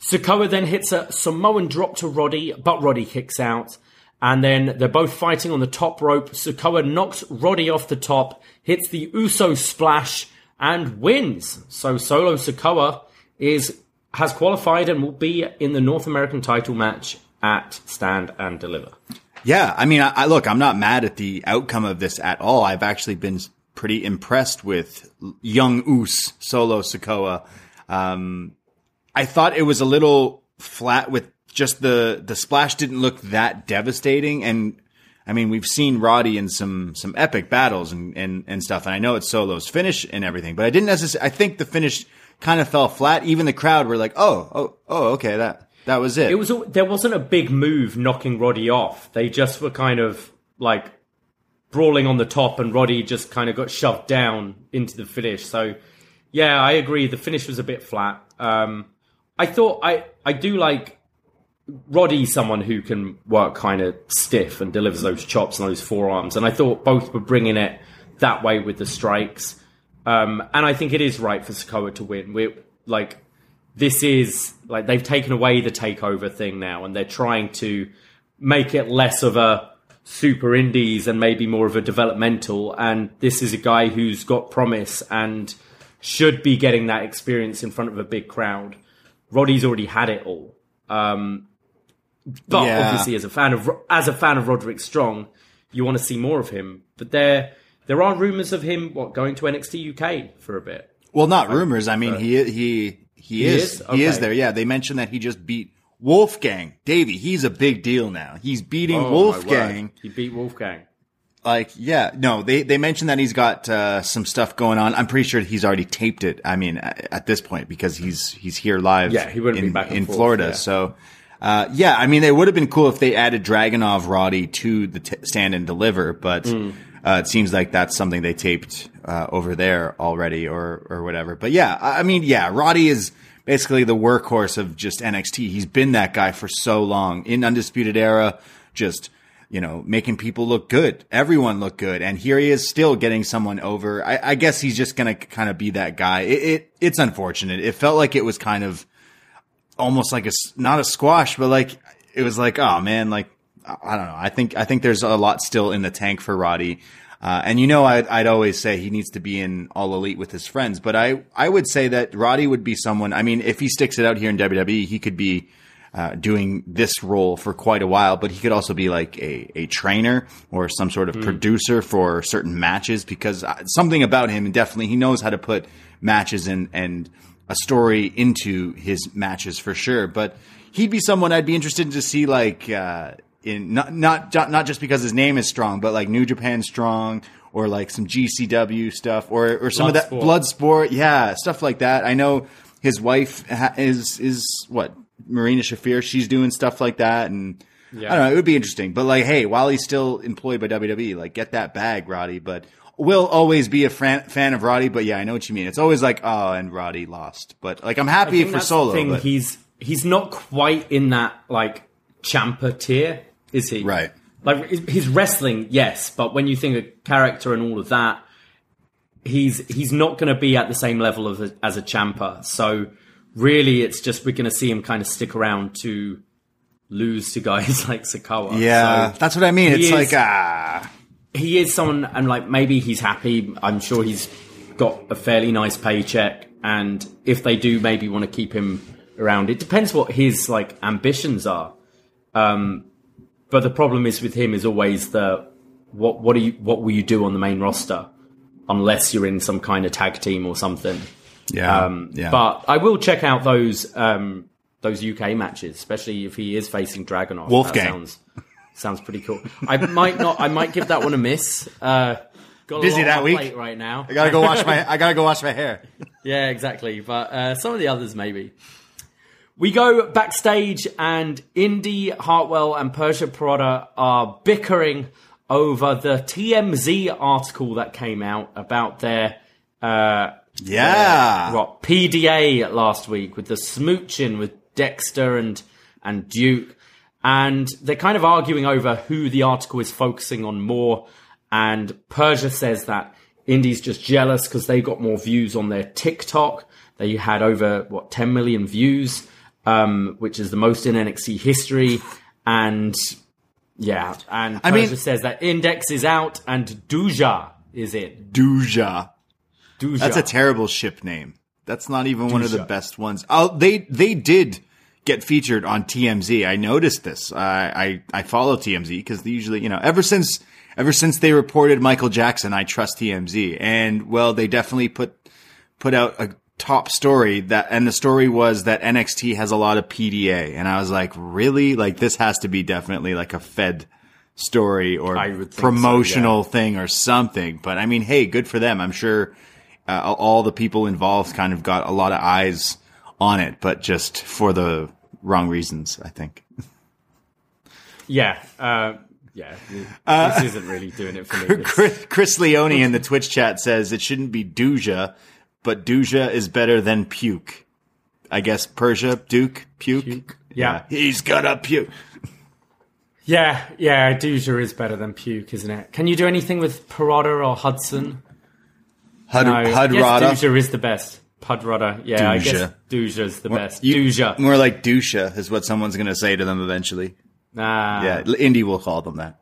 Sikoa then hits a Samoan drop to Roddy, but Roddy kicks out. And then they're both fighting on the top rope. Sikoa knocks Roddy off the top, hits the Uso splash, and wins. So Solo Sikoa is has qualified and will be in the North American title match at Stand and Deliver. Yeah, I mean, I, I look, I'm not mad at the outcome of this at all. I've actually been pretty impressed with young Us Solo Sikoa. Um, I thought it was a little flat with just the the splash didn't look that devastating and I mean we've seen Roddy in some some epic battles and and, and stuff and I know it's Solo's finish and everything but I didn't necessarily I think the finish kind of fell flat even the crowd were like oh oh oh okay that that was it It was there wasn't a big move knocking Roddy off. They just were kind of like brawling on the top, and Roddy just kind of got shoved down into the finish. So yeah, I agree. The finish was a bit flat. Um, I thought I I do like Roddy, someone who can work kind of stiff and delivers those chops and those forearms, and I thought both were bringing it that way with the strikes. Um, and I think it is right for Sikoa to win. We're like this is like they've taken away the takeover thing now and they're trying to make it less of a super indies and maybe more of a developmental and this is a guy who's got promise and should be getting that experience in front of a big crowd roddy's already had it all um, but Yeah. obviously as a fan of as a fan of roderick strong you want to see more of him. But there there are rumors of him what going to NXT UK for a bit. Well, not rumors. I mean, he he he, is, is? he is there. Yeah, they mentioned that he just beat Wolfgang. Davey, he's a big deal now. He's beating Oh, Wolfgang. He beat Wolfgang. Like, yeah, no, they they mentioned that he's got uh, some stuff going on. I'm pretty sure he's already taped it. I mean, at, at this point because he's he's here live. Yeah, he wouldn't in, be back in forth, Florida. yeah. So, uh, yeah, I mean, it would have been cool if they added Dragunov Roddy to the t- stand and deliver, but Hmm. uh, it seems like that's something they taped uh, over there already, or or whatever. But yeah, I I mean, yeah, Roddy is basically the workhorse of just NXT. He's been that guy for so long in Undisputed Era, just you know, making people look good, everyone look good, and here he is still getting someone over. I, I guess he's just gonna kind of be that guy. It, it it's unfortunate. It felt like it was kind of almost like a not a squash, but like it was like, oh man, like I don't know. I think I think there's a lot still in the tank for Roddy. Uh, and you know, I'd, I'd always say he needs to be in all elite with his friends, but I, I would say that Roddy would be someone. I mean, if he sticks it out here in WWE, he could be uh, doing this role for quite a while, but he could also be like a, a trainer or some sort of producer for certain matches because uh, something about him, and definitely he knows how to put matches and, and a story into his matches for sure. But he'd be someone I'd be interested to see like, uh, in not, not, not just because his name is strong, but like New Japan strong or like some GCW stuff or, or some of that Bloodsport. blood sport. Yeah. Stuff like that. I know his wife ha- is, is what? Marina Shafir. She's doing stuff like that. And I don't know. It would be interesting, but like, hey, while he's still employed by WWE, like get that bag, Roddy, but will always be a fan, fan of Roddy. But yeah, I know what you mean. It's always like, oh, and Roddy lost, but like, I'm happy for Solo. thing, but- he's he's not quite in that like Ciampa tier, is he? Right. Like his wrestling, yes, but when you think of character and all of that, he's he's not going to be at the same level of a, as a Ciampa. So really, it's just we're going to see him kind of stick around to lose to guys like Sikoa. yeah, So that's what I mean. It's is- like, ah, he is someone, and like maybe he's happy. I'm sure he's got a fairly nice paycheck, and if they do maybe want to keep him around, it depends what his like ambitions are. Um, but the problem is with him is always the what what do you what will you do on the main roster unless you're in some kind of tag team or something. yeah, Um, yeah. But I will check out those um, those UK matches, especially if he is facing Dragunov. Wolfgang. That sounds sounds pretty cool. I might not. I might give that one a miss. Uh, got Busy that week. right now. I gotta go wash my, I gotta go wash my hair. Yeah, exactly. But uh, some of the others, maybe. We go backstage, and Indy Hartwell and Persia Pirotta are bickering over the TMZ article that came out about their uh, Yeah. what PDA last week with the smooching with Dexter and and Duke, and they're kind of arguing over who the article is focusing on more. And Persia says that Indy's just jealous because they got more views on their TikTok. They had over what 10 million views, um, which is the most in NXT history. And yeah, and I Persia mean- says that Index is out and Duja is in. Duja. Duja. That's a terrible ship name. That's not even one of the best ones. Oh, they they did get featured on TMZ. I noticed this. I I, I follow TMZ because they usually, you know, ever since ever since they reported Michael Jackson, I trust TMZ. And well, they definitely put put out a top story that and the story was that NXT has a lot of PDA. And I was like, really? Like this has to be definitely like a Fed story or think so, promotional thing or something. But I mean, hey, good for them. I'm sure uh, all the people involved kind of got a lot of eyes on it, but just for the wrong reasons, I think. Yeah, uh, yeah. this isn't really doing it for me. This- Chris, Chris Leone in the Twitch chat says it shouldn't be Duja, but Duja is better than Puke. I guess Persia, Duke, Puke. Puke, yeah. He's gonna puke. Yeah, yeah. Duja is better than Puke, isn't it? Can you do anything with Parada or Hudson? Hud, No, I Hud guess Rada. Duja is the best. Pudrada. Yeah, I guess Duja. Duja's the best. You- Duja. More like Dusha is what someone's gonna say to them eventually. Nah. Yeah, Indy will call them that.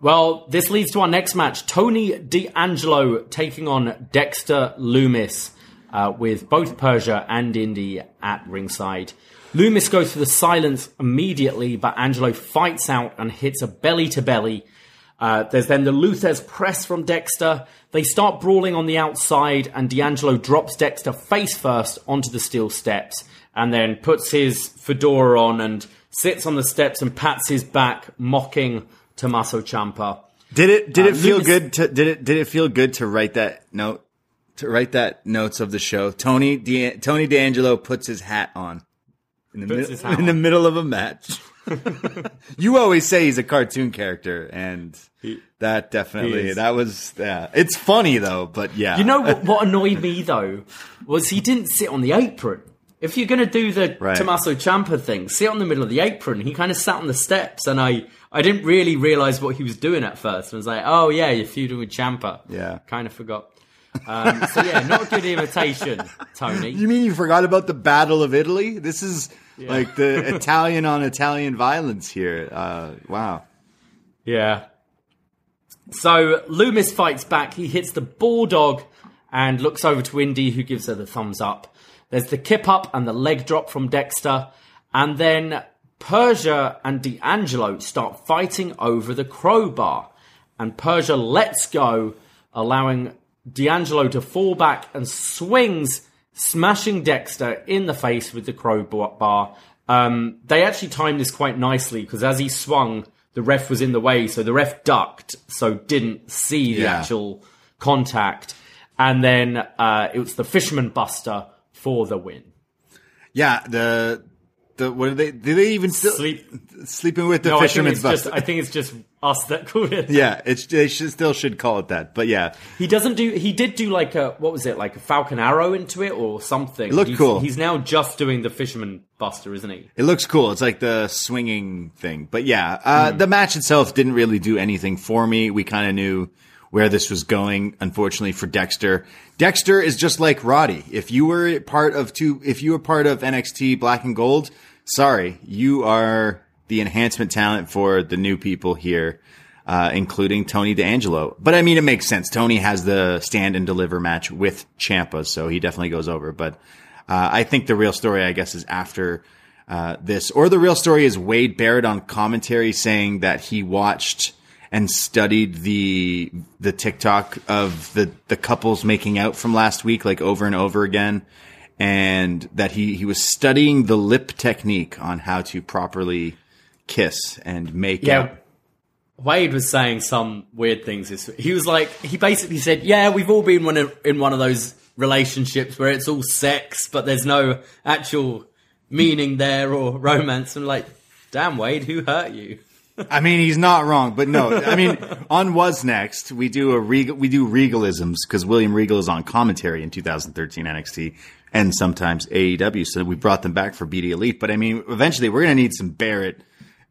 Well, this leads to our next match. Tony D'Angelo taking on Dexter Lumis uh, with both Persia and Indy at ringside. Lumis goes for the silence immediately, but Angelo fights out and hits a belly to belly. Uh, there's then the Lou Thesz press from Dexter. They start brawling on the outside, and D'Angelo drops Dexter face first onto the steel steps, and then puts his fedora on and sits on the steps and pats his back, mocking Tommaso Ciampa. Did it did Uh, it feel good to did it did it feel good to write that note to write that notes of the show? Tony De, Tony D'Angelo puts his hat on in the Puts mid- his in the middle of a match. you always say he's a cartoon character, and that definitely that was yeah. It's funny though, but yeah, You know what, what annoyed me though was he didn't sit on the apron. If you're going to do the Right. Tommaso Ciampa thing, sit on the middle of the apron. He kind of sat on the steps, and I I didn't really realize what he was doing at first. I was like, oh yeah, you're feuding with Ciampa. Yeah. kind of forgot. Um, so yeah, not a good imitation, Tony. You mean you forgot about the Battle of Italy? This is like the Italian on Italian violence here. Uh, wow. Yeah. So Lumis fights back. He hits the bulldog and looks over to Indy, who gives her the thumbs up. There's the kip up and the leg drop from Dexter. And then Persia and D'Angelo start fighting over the crowbar. And Persia lets go, allowing D'Angelo to fall back and swings, smashing Dexter in the face with the crowbar. Um, they actually timed this quite nicely because as he swung, the ref was in the way, so the ref ducked, so didn't see the Yeah. actual contact. And then uh, it was the Fisherman Buster for the win. Yeah, the the what are they? Do they even still Sleep. sleeping with the No, I think, fisherman's just, bus? I think it's just us that called it. yeah, it's they should, still should call it that. But yeah, He doesn't do. He did do like a what was it like a Falcon Arrow into it or something. It looked he's, cool. He's now just doing the Fisherman Buster, isn't he? it looks cool. It's like the swinging thing. But yeah, uh, Hmm. the match itself didn't really do anything for me. We kind of knew where this was going. Unfortunately for Dexter, Dexter is just like Roddy. If you were part of two, if you were part of NXT Black and Gold, sorry, you are the enhancement talent for the new people here. uh, including Tony D'Angelo. But I mean, it makes sense. Tony has the stand and deliver match with Ciampa, so he definitely goes over. But uh, I think the real story, I guess, is after uh, this, or the real story is Wade Barrett on commentary saying that he watched and studied the the TikTok of the the couples making out from last week, like over and over again. And that he, he was studying the lip technique on how to properly kiss and make Yeah. out. Wade was saying some weird things this week. He was like, he basically said, "Yeah, we've all been one of, in one of those relationships where it's all sex, but there's no actual meaning there or romance." And like, damn, Wade, who hurt you? I mean, he's not wrong, but no. I mean, on wasNXT, we do a regal, we do regalisms because William Regal is on commentary in 2013 NXT and sometimes AEW. So we brought them back for BD Elite. But I mean, eventually we're going to need some Barrett,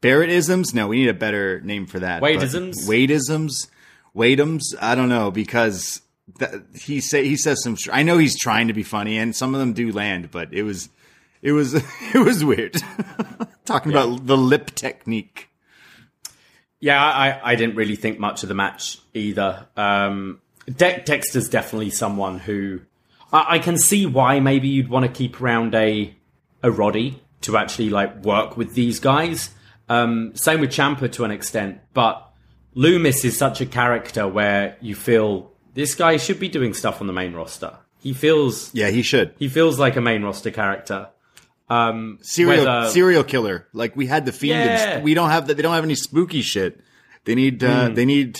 Barrettisms. No, we need a better name for that. Wadeisms? Wadeisms, Wadeums. I don't know because that, he say he says some. I know he's trying to be funny, and some of them do land, but it was, it was, it was weird. Talking about the lip technique. Yeah, I, I didn't really think much of the match either. Um, De- Dexter's definitely someone who I, I can see why maybe you'd want to keep around a a Roddy to actually like work with these guys. Um, same with Ciampa to an extent, but Lumis is such a character where you feel this guy should be doing stuff on the main roster. He feels Yeah, he should. he feels like a main roster character. Um, serial whether- serial killer. Like we had the fiend. Yeah. And we don't have that. They don't have any spooky shit. They need. Uh, They need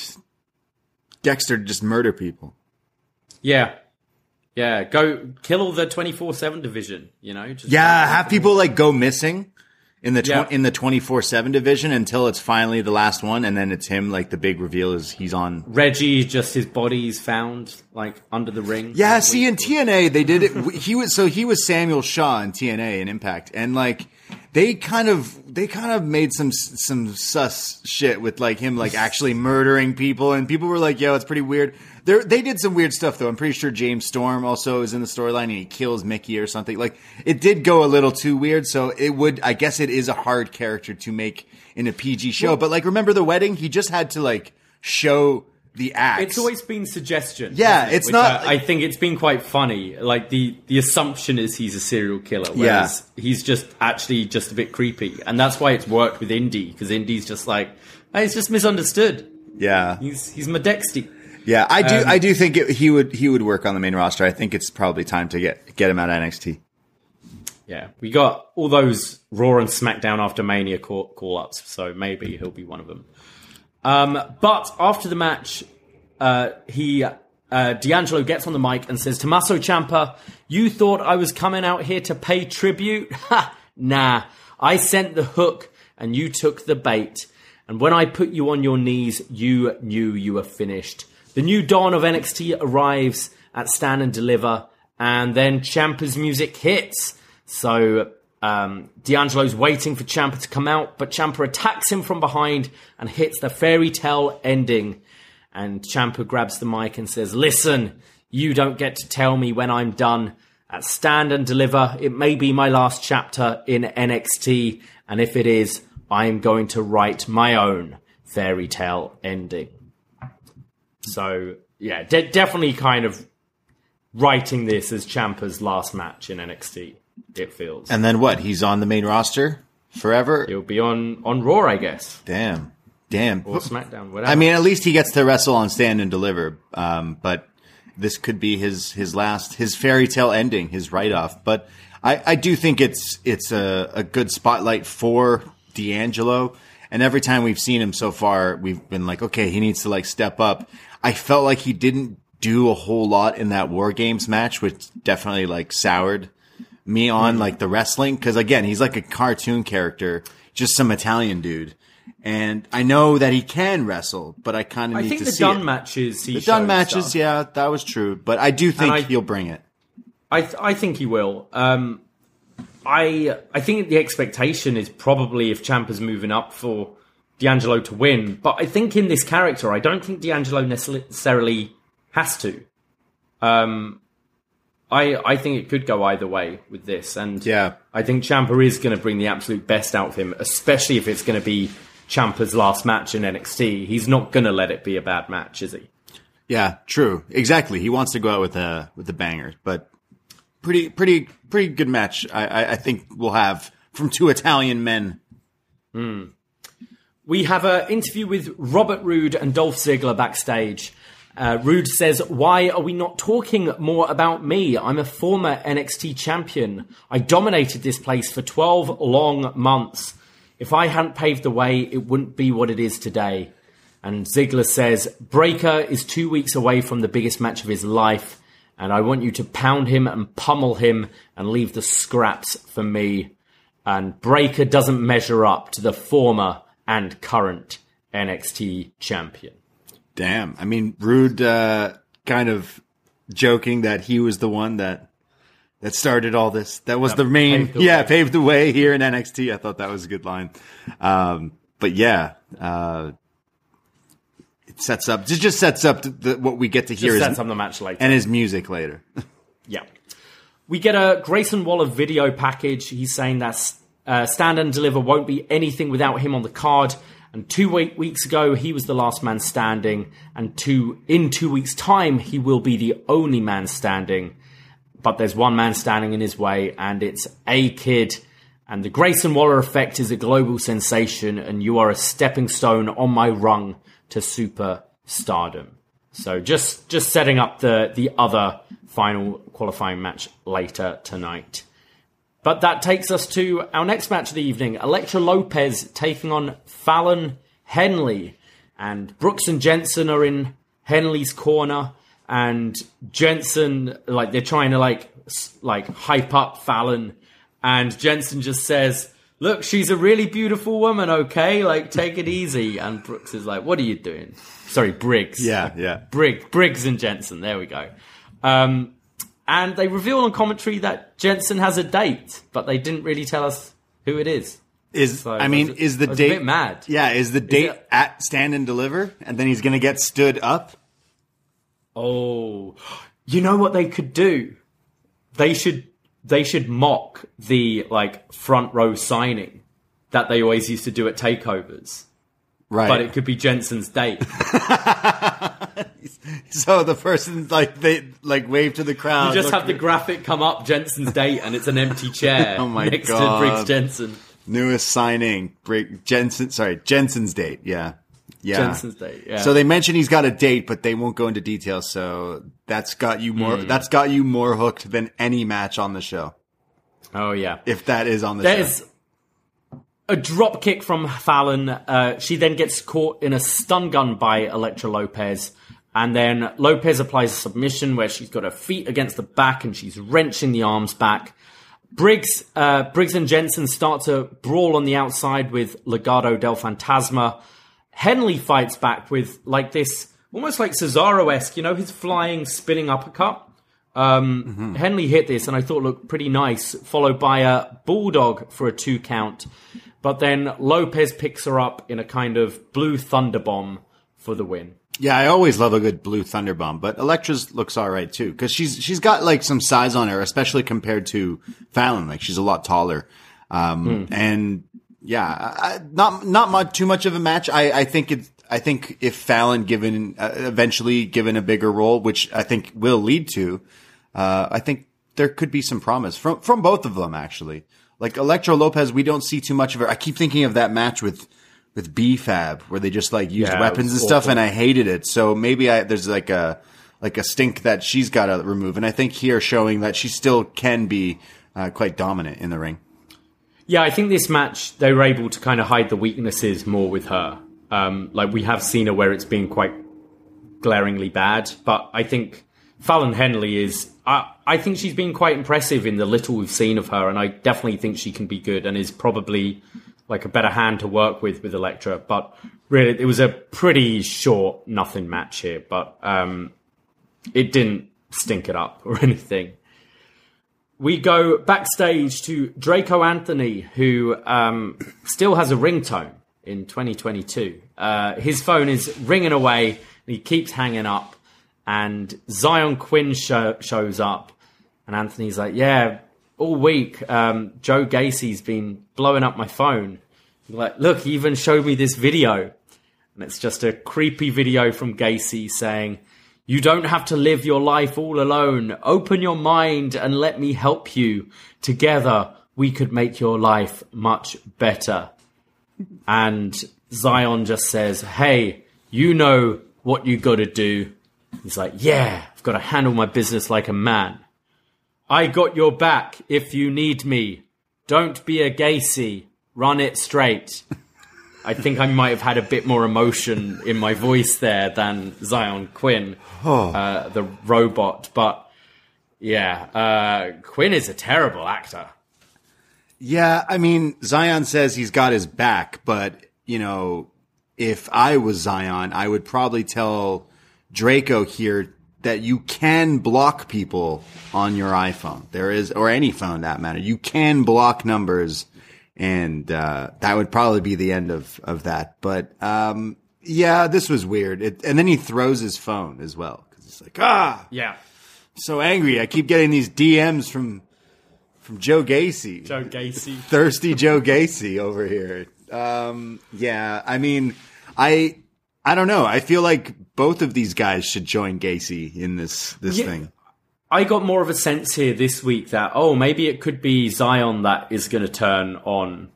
Dexter to just murder people. Yeah. Yeah. Go kill all the 24 7 division, you know? Just Yeah, have people like go missing in the tw- Yeah. in the twenty four seven division until it's finally the last one, and then it's him. Like the big reveal is he's on. Reggie, just his body's found, like, under the ring. Yeah, see in TNA they did it. He was so he was Samuel Shaw in TNA and Impact, and like they kind of they kind of made some some sus shit with like him like actually murdering people, and people were like, "Yo, it's pretty weird." They they did some weird stuff though. I'm pretty sure James Storm also is in the storyline and he kills Mickey or something. Like it did go a little too weird, so it would. I guess it is a hard character to make in a PG show. But like, remember the wedding? He just had to like show the axe. It's always been suggestion. Yeah, it? it's Which not- I, I think it's been quite funny. Like the the assumption is he's a serial killer, whereas he's just actually just a bit creepy, and that's why it's worked with Indy because Indy's just like "Hey, it's just misunderstood. yeah, He's he's modesty. yeah. I do. Um, I do think it, he would. He would work on the main roster. I think it's probably time to get get him out of NXT. Yeah, we got all those Raw and SmackDown after Mania call, call ups, so maybe he'll be one of them. Um, but after the match, uh, he uh, D'Angelo gets on the mic and says, "Tommaso Ciampa, you thought I was coming out here to pay tribute? Ha! Nah, I sent the hook and you took the bait. And when I put you on your knees, you knew you were finished. The new dawn of NXT arrives at Stand and Deliver, and then Ciampa's music hits. So um, D'Angelo's waiting for Ciampa to come out, but Ciampa attacks him from behind and hits the fairy tale ending. And Ciampa grabs the mic and says, Listen, you don't get to tell me when I'm done. At Stand and Deliver, it may be my last chapter in NXT, and if it is, I am going to write my own fairy tale ending. So, yeah, de- definitely kind of writing this as Ciampa's last match in NXT, it feels. And then what? He's on the main roster forever. He'll be on on Raw, I guess, Damn, damn. or SmackDown, whatever. I mean, at least he gets to wrestle on Stand and Deliver. Um, but this could be his his last his fairy tale ending, his write off. But I, I do think it's it's a, a good spotlight for D'Angelo. And every time we've seen him so far, we've been like, okay, he needs to like step up. I felt like he didn't do a whole lot in that War Games match, which definitely like soured me on like the wrestling. Cause again, he's like a cartoon character, just some Italian dude. And I know that he can wrestle, but I kind of need think to the see done it. matches, he The done showed matches, stuff. yeah, that was true. But I do think I- he'll bring it. I th- I think he will. Um, I I think the expectation is probably if Ciampa's moving up for D'Angelo to win, but I think in this character, I don't think D'Angelo necessarily has to. Um, I I think it could go either way with this, and Yeah. I think Ciampa is going to bring the absolute best out of him, especially if it's going to be Ciampa's last match in NXT. He's not going to let it be a bad match, is he? Yeah, true. Exactly. He wants to go out with a with a banger, but pretty pretty pretty good match. I I, I think we'll have from two Italian men. Hmm. We have an interview with Robert Roode and Dolph Ziggler backstage. Uh, Roode says, Why are we not talking more about me? I'm a former NXT champion. I dominated this place for 12 long months. If I hadn't paved the way, it wouldn't be what it is today. And Ziggler says, Breakker is two weeks away from the biggest match of his life, and I want you to pound him and pummel him and leave the scraps for me. And Breakker doesn't measure up to the former and current NXT champion. Damn. I mean, Roode uh, kind of joking that he was the one that that started all this. That was the main, paved the yeah, way. paved the way here in NXT. I thought that was a good line. Um, but yeah, uh, it sets up. It just sets up the, what we get to hear Just is, sets up the match later. and his music later. Yeah. We get a Grayson Waller video package. He's saying that uh, Stand and Deliver won't be anything without him on the card. And two week, weeks ago, he was the last man standing. And two in two weeks' time, he will be the only man standing. But there's one man standing in his way, and it's a kid. And the Grayson Waller effect is a global sensation, and you are a stepping stone on my rung to super stardom. So just just setting up the the other final qualifying match later tonight. But that takes us to our next match of the evening: Elektra Lopez taking on Fallon Henley, and Brooks and Jensen are in Henley's corner, and Jensen like they're trying to like like hype up Fallon, and Jensen just says. Look, she's a really beautiful woman, okay? Like, take it easy. And Brooks is like, what are you doing? Sorry, Briggs. yeah, yeah. Brig, Briggs and Jensen. There we go. Um, and they reveal on commentary that Jensen has a date, but they didn't really tell us who it is. Is So I I mean, was- is the I a date bit mad. Yeah, is the date it- at stand and deliver, and then he's gonna get stood up? Oh, you know what they could do? They should they should mock the like front row signing that they always used to do at takeovers, Right. but it could be Jensen's date. so the person like they like wave to the crowd. You just have the graphic come up, Jensen's date, and it's an empty chair Oh my next God. to Briggs Jensen. newest signing. Jensen. Sorry, Jensen's date. Yeah, yeah. Jensen's date, yeah. So they mention he's got a date, but they won't go into details. So that's got you more. Hmm. That's got you more hooked than any match on the show. Oh yeah, If that is on the show. There's a drop kick from Fallon. Uh, she then gets caught in a stun gun by Elektra Lopez. And then Lopez applies a submission where she's got her feet against the back and she's wrenching the arms back. Briggs, uh, Briggs and Jensen start to brawl on the outside with Legado del Fantasma. Henley fights back with like this, almost like Cesaro esque, you know, his flying, spinning uppercut. Um, Henley hit this, and I thought looked pretty nice, followed by a bulldog for a two count. But then Lopez picks her up in a kind of blue thunder bomb for the win. Yeah, I always love a good blue thunderbomb, but Elektra's looks all right too because she's she's got like some size on her, especially compared to Fallon. Like she's a lot taller, um, and yeah, I, I- not not much too much of a match. I I think it. I think if Fallon given uh, eventually given a bigger role, which I think will lead to, uh, I think there could be some promise from from both of them actually. Like Elektra Lopez, we don't see too much of her. I keep thinking of that match with with BFAB where they just like used Yeah, weapons and stuff, and I hated it. So maybe I there's like a like a stink that she's got to remove, and I think here showing that she still can be uh, quite dominant in the ring. Yeah, I think this match they were able to kind of hide the weaknesses more with her. Um, like we have seen her where it's been quite glaringly bad, but I think Fallon Henley is. I, I think she's been quite impressive in the little we've seen of her, and I definitely think she can be good and is probably like a better hand to work with with Elektra. But really, it was a pretty short nothing match here, but um, it didn't stink it up or anything we go backstage to Draco Anthony, who um, still has a ringtone in 2022. Uh, his phone is ringing away, he keeps hanging up. And Zion Quinn show, shows up, and Anthony's like, "Yeah, all week, um, Joe Gacy's been blowing up my phone. Like, look, he even showed me this video, and it's just a creepy video from Gacy saying." You don't have to live your life all alone. Open your mind and let me help you. Together, we could make your life much better. And Zion just says, Hey, you know what you gotta do. He's like, Yeah, I've gotta handle my business like a man. I got your back if you need me. Don't be a Gacy. Run it straight. I think I might have had a bit more emotion in my voice there than Zion Quinn, uh, the robot. But yeah, uh, Quinn is a terrible actor. Yeah, I mean, Zion says he's got his back, but you know, if I was Zion, I would probably tell Draco here that you can block people on your iPhone. There is, or any phone that matter. You can block numbers, and uh, that would probably be the end of of that. But um, yeah, this was weird. It, and then he throws his phone as well because he's like, ah, Yeah, so angry. I keep getting these DMs from from Joe Gacy Joe Gacy. thirsty Joe Gacy over here. Um, yeah, I mean, I, I don't know. I feel like both of these guys should join Gacy in this this Yeah. thing. I got more of a sense here this week that oh maybe it could be Zion that is going to turn on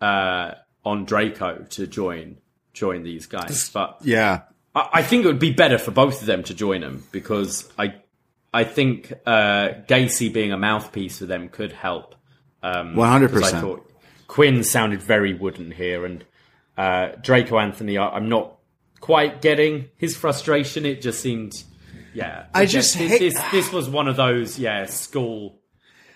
uh, on Draco to join join these guys, but Yeah, I, I think it would be better for both of them to join them because I I think uh, Gacy being a mouthpiece for them could help. Um, one hundred percent. thought Quinn sounded very wooden here, and uh, Draco Anthony, I, I'm not quite getting his frustration. It just seemed, yeah. I just this, hate- this. This was one of those, yeah, school.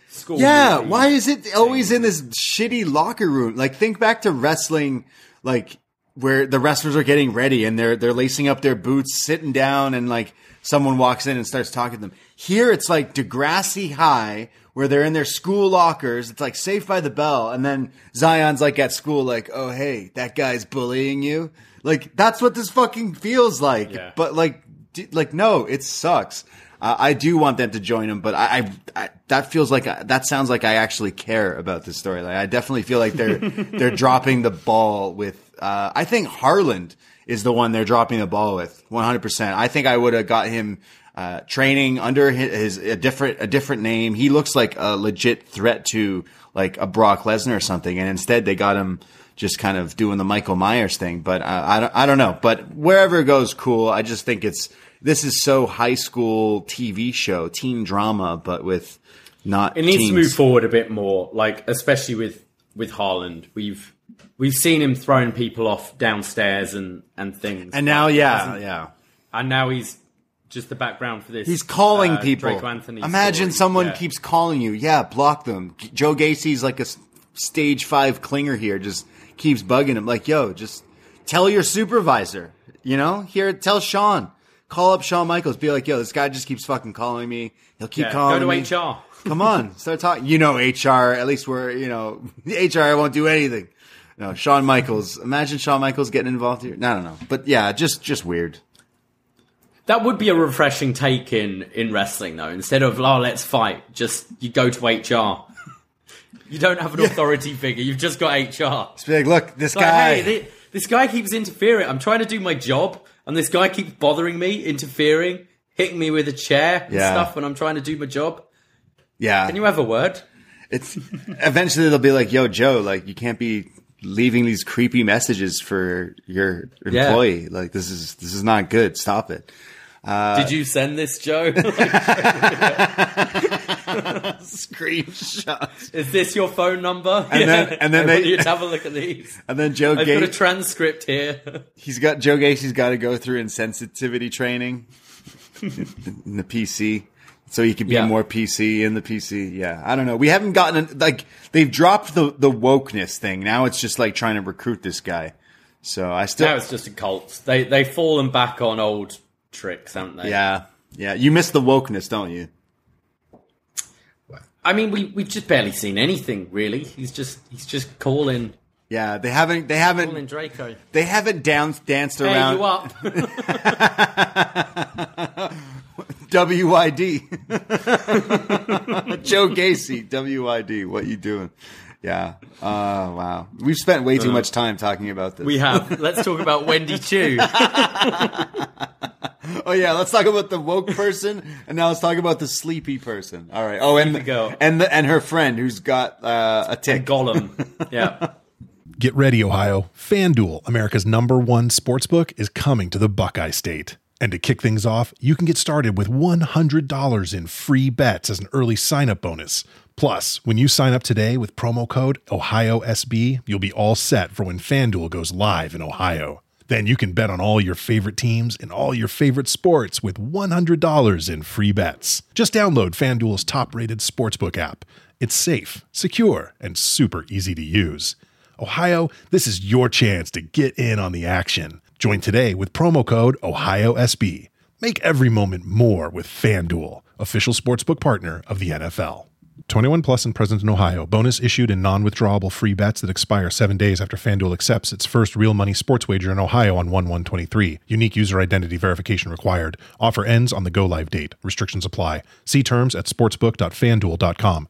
School. Yeah, movie why is it always in this shitty locker room? Like, think back to wrestling, like where the wrestlers are getting ready and they're they're lacing up their boots, sitting down, and like someone walks in and starts talking to them. Here, it's like Degrassi High, where they're in their school lockers. It's like Saved by the Bell, and then Zion's like at school, like, "Oh, hey, that guy's bullying you." Like that's what this fucking feels like. Yeah. But like, d- like no, it sucks. Uh, I do want them to join them, but I, I, I that feels like that sounds like I actually care about this story. Like I definitely feel like they're they're dropping the ball with uh, I think Harland is the one they're dropping the ball with 100%. I think I would have got him uh, training under his, his, a different a different name. He looks like a legit threat to like a Brock Lesnar or something, and instead they got him just kind of doing the Michael Myers thing. But uh, I don't I don't know. But wherever it goes, cool. I just think it's this is so high school TV show, teen drama, but with not. It needs teens. to move forward a bit more, like especially with with Harland. We've we've seen him throwing people off downstairs and and things, And now, yeah, yeah. and now he's just the background for this. He's calling uh, people. Imagine story. someone Yeah. keeps calling you. Yeah, block them. Joe Gacy's like a s- stage five clinger here. Just keeps bugging him. Like, yo, just tell your supervisor. You know, here, tell Sean. Call up Shawn Michaels. Be like, yo, this guy just keeps fucking calling me. He'll keep Yeah, calling go me. to HR. Come on, start talking. You know, HR. At least we're, you know, HR won't do anything. No, Shawn Michaels. Imagine Shawn Michaels getting involved here. No, I don't know. But yeah, just just weird. That would be a refreshing take in in wrestling, though. Instead of "oh, let's fight," just you go to HR. You don't have an authority figure. You've just got HR. Be like, look, this Like, guy. hey, thi- this guy keeps interfering. I'm trying to do my job, and this guy keeps bothering me, interfering, hitting me with a chair and Yeah. stuff when I'm trying to do my job. yeah. Can you have a word? It's eventually they'll be like, "Yo, Joe, like you can't be leaving these creepy messages for your employee. Like this is this is not good. Stop it." Uh, Did you send this, Joe? Screenshots. Is this your phone number? And then- and then they- you to have a look at these. And then Joe I've got a transcript here. he's got Joe Gacy's got to go through insensitivity training in the PC. So he can be Yeah. more PC in the PC. Yeah, I don't know. We haven't gotten like they've dropped the the wokeness thing. Now it's just like trying to recruit this guy. So I still now it's just a cult. They they've fallen back on old tricks, haven't they? yeah yeah. You miss the wokeness, don't you? I mean, we we've just barely seen anything really. He's just he's just calling Yeah, they haven't they haven't Draco. they haven't down, danced Hey, around you up? WYD. Joe Gacy, WYD. What you doing? Yeah. Oh wow. We've spent way too much time talking about this. we have. Let's talk about Wendy Choo. oh yeah, let's talk about the woke person, and now let's talk about the sleepy person. All right. Oh, and Sleepy girl. and the, and her friend who's got uh, a tick. Gollum. Yeah. Get ready, Ohio. FanDuel, America's number one sportsbook, is coming to the Buckeye State. And to kick things off, you can get started with $100 in free bets as an early sign up bonus. Plus, when you sign up today with promo code OhioSB, you'll be all set for when FanDuel goes live in Ohio. Then you can bet on all your favorite teams and all your favorite sports with $100 in free bets. Just download FanDuel's top rated sportsbook app. It's safe, secure, and super easy to use. Ohio, this is your chance to get in on the action. Join today with promo code OhioSB. Make every moment more with FanDuel, official sportsbook partner of the NFL. 21 plus and present in Ohio. Bonus issued in non-withdrawable free bets that expire seven days after FanDuel accepts its first real money sports wager in Ohio on 1-1-23. Unique user identity verification required. Offer ends on the go live date. Restrictions apply. See terms at sportsbook.fanduel.com.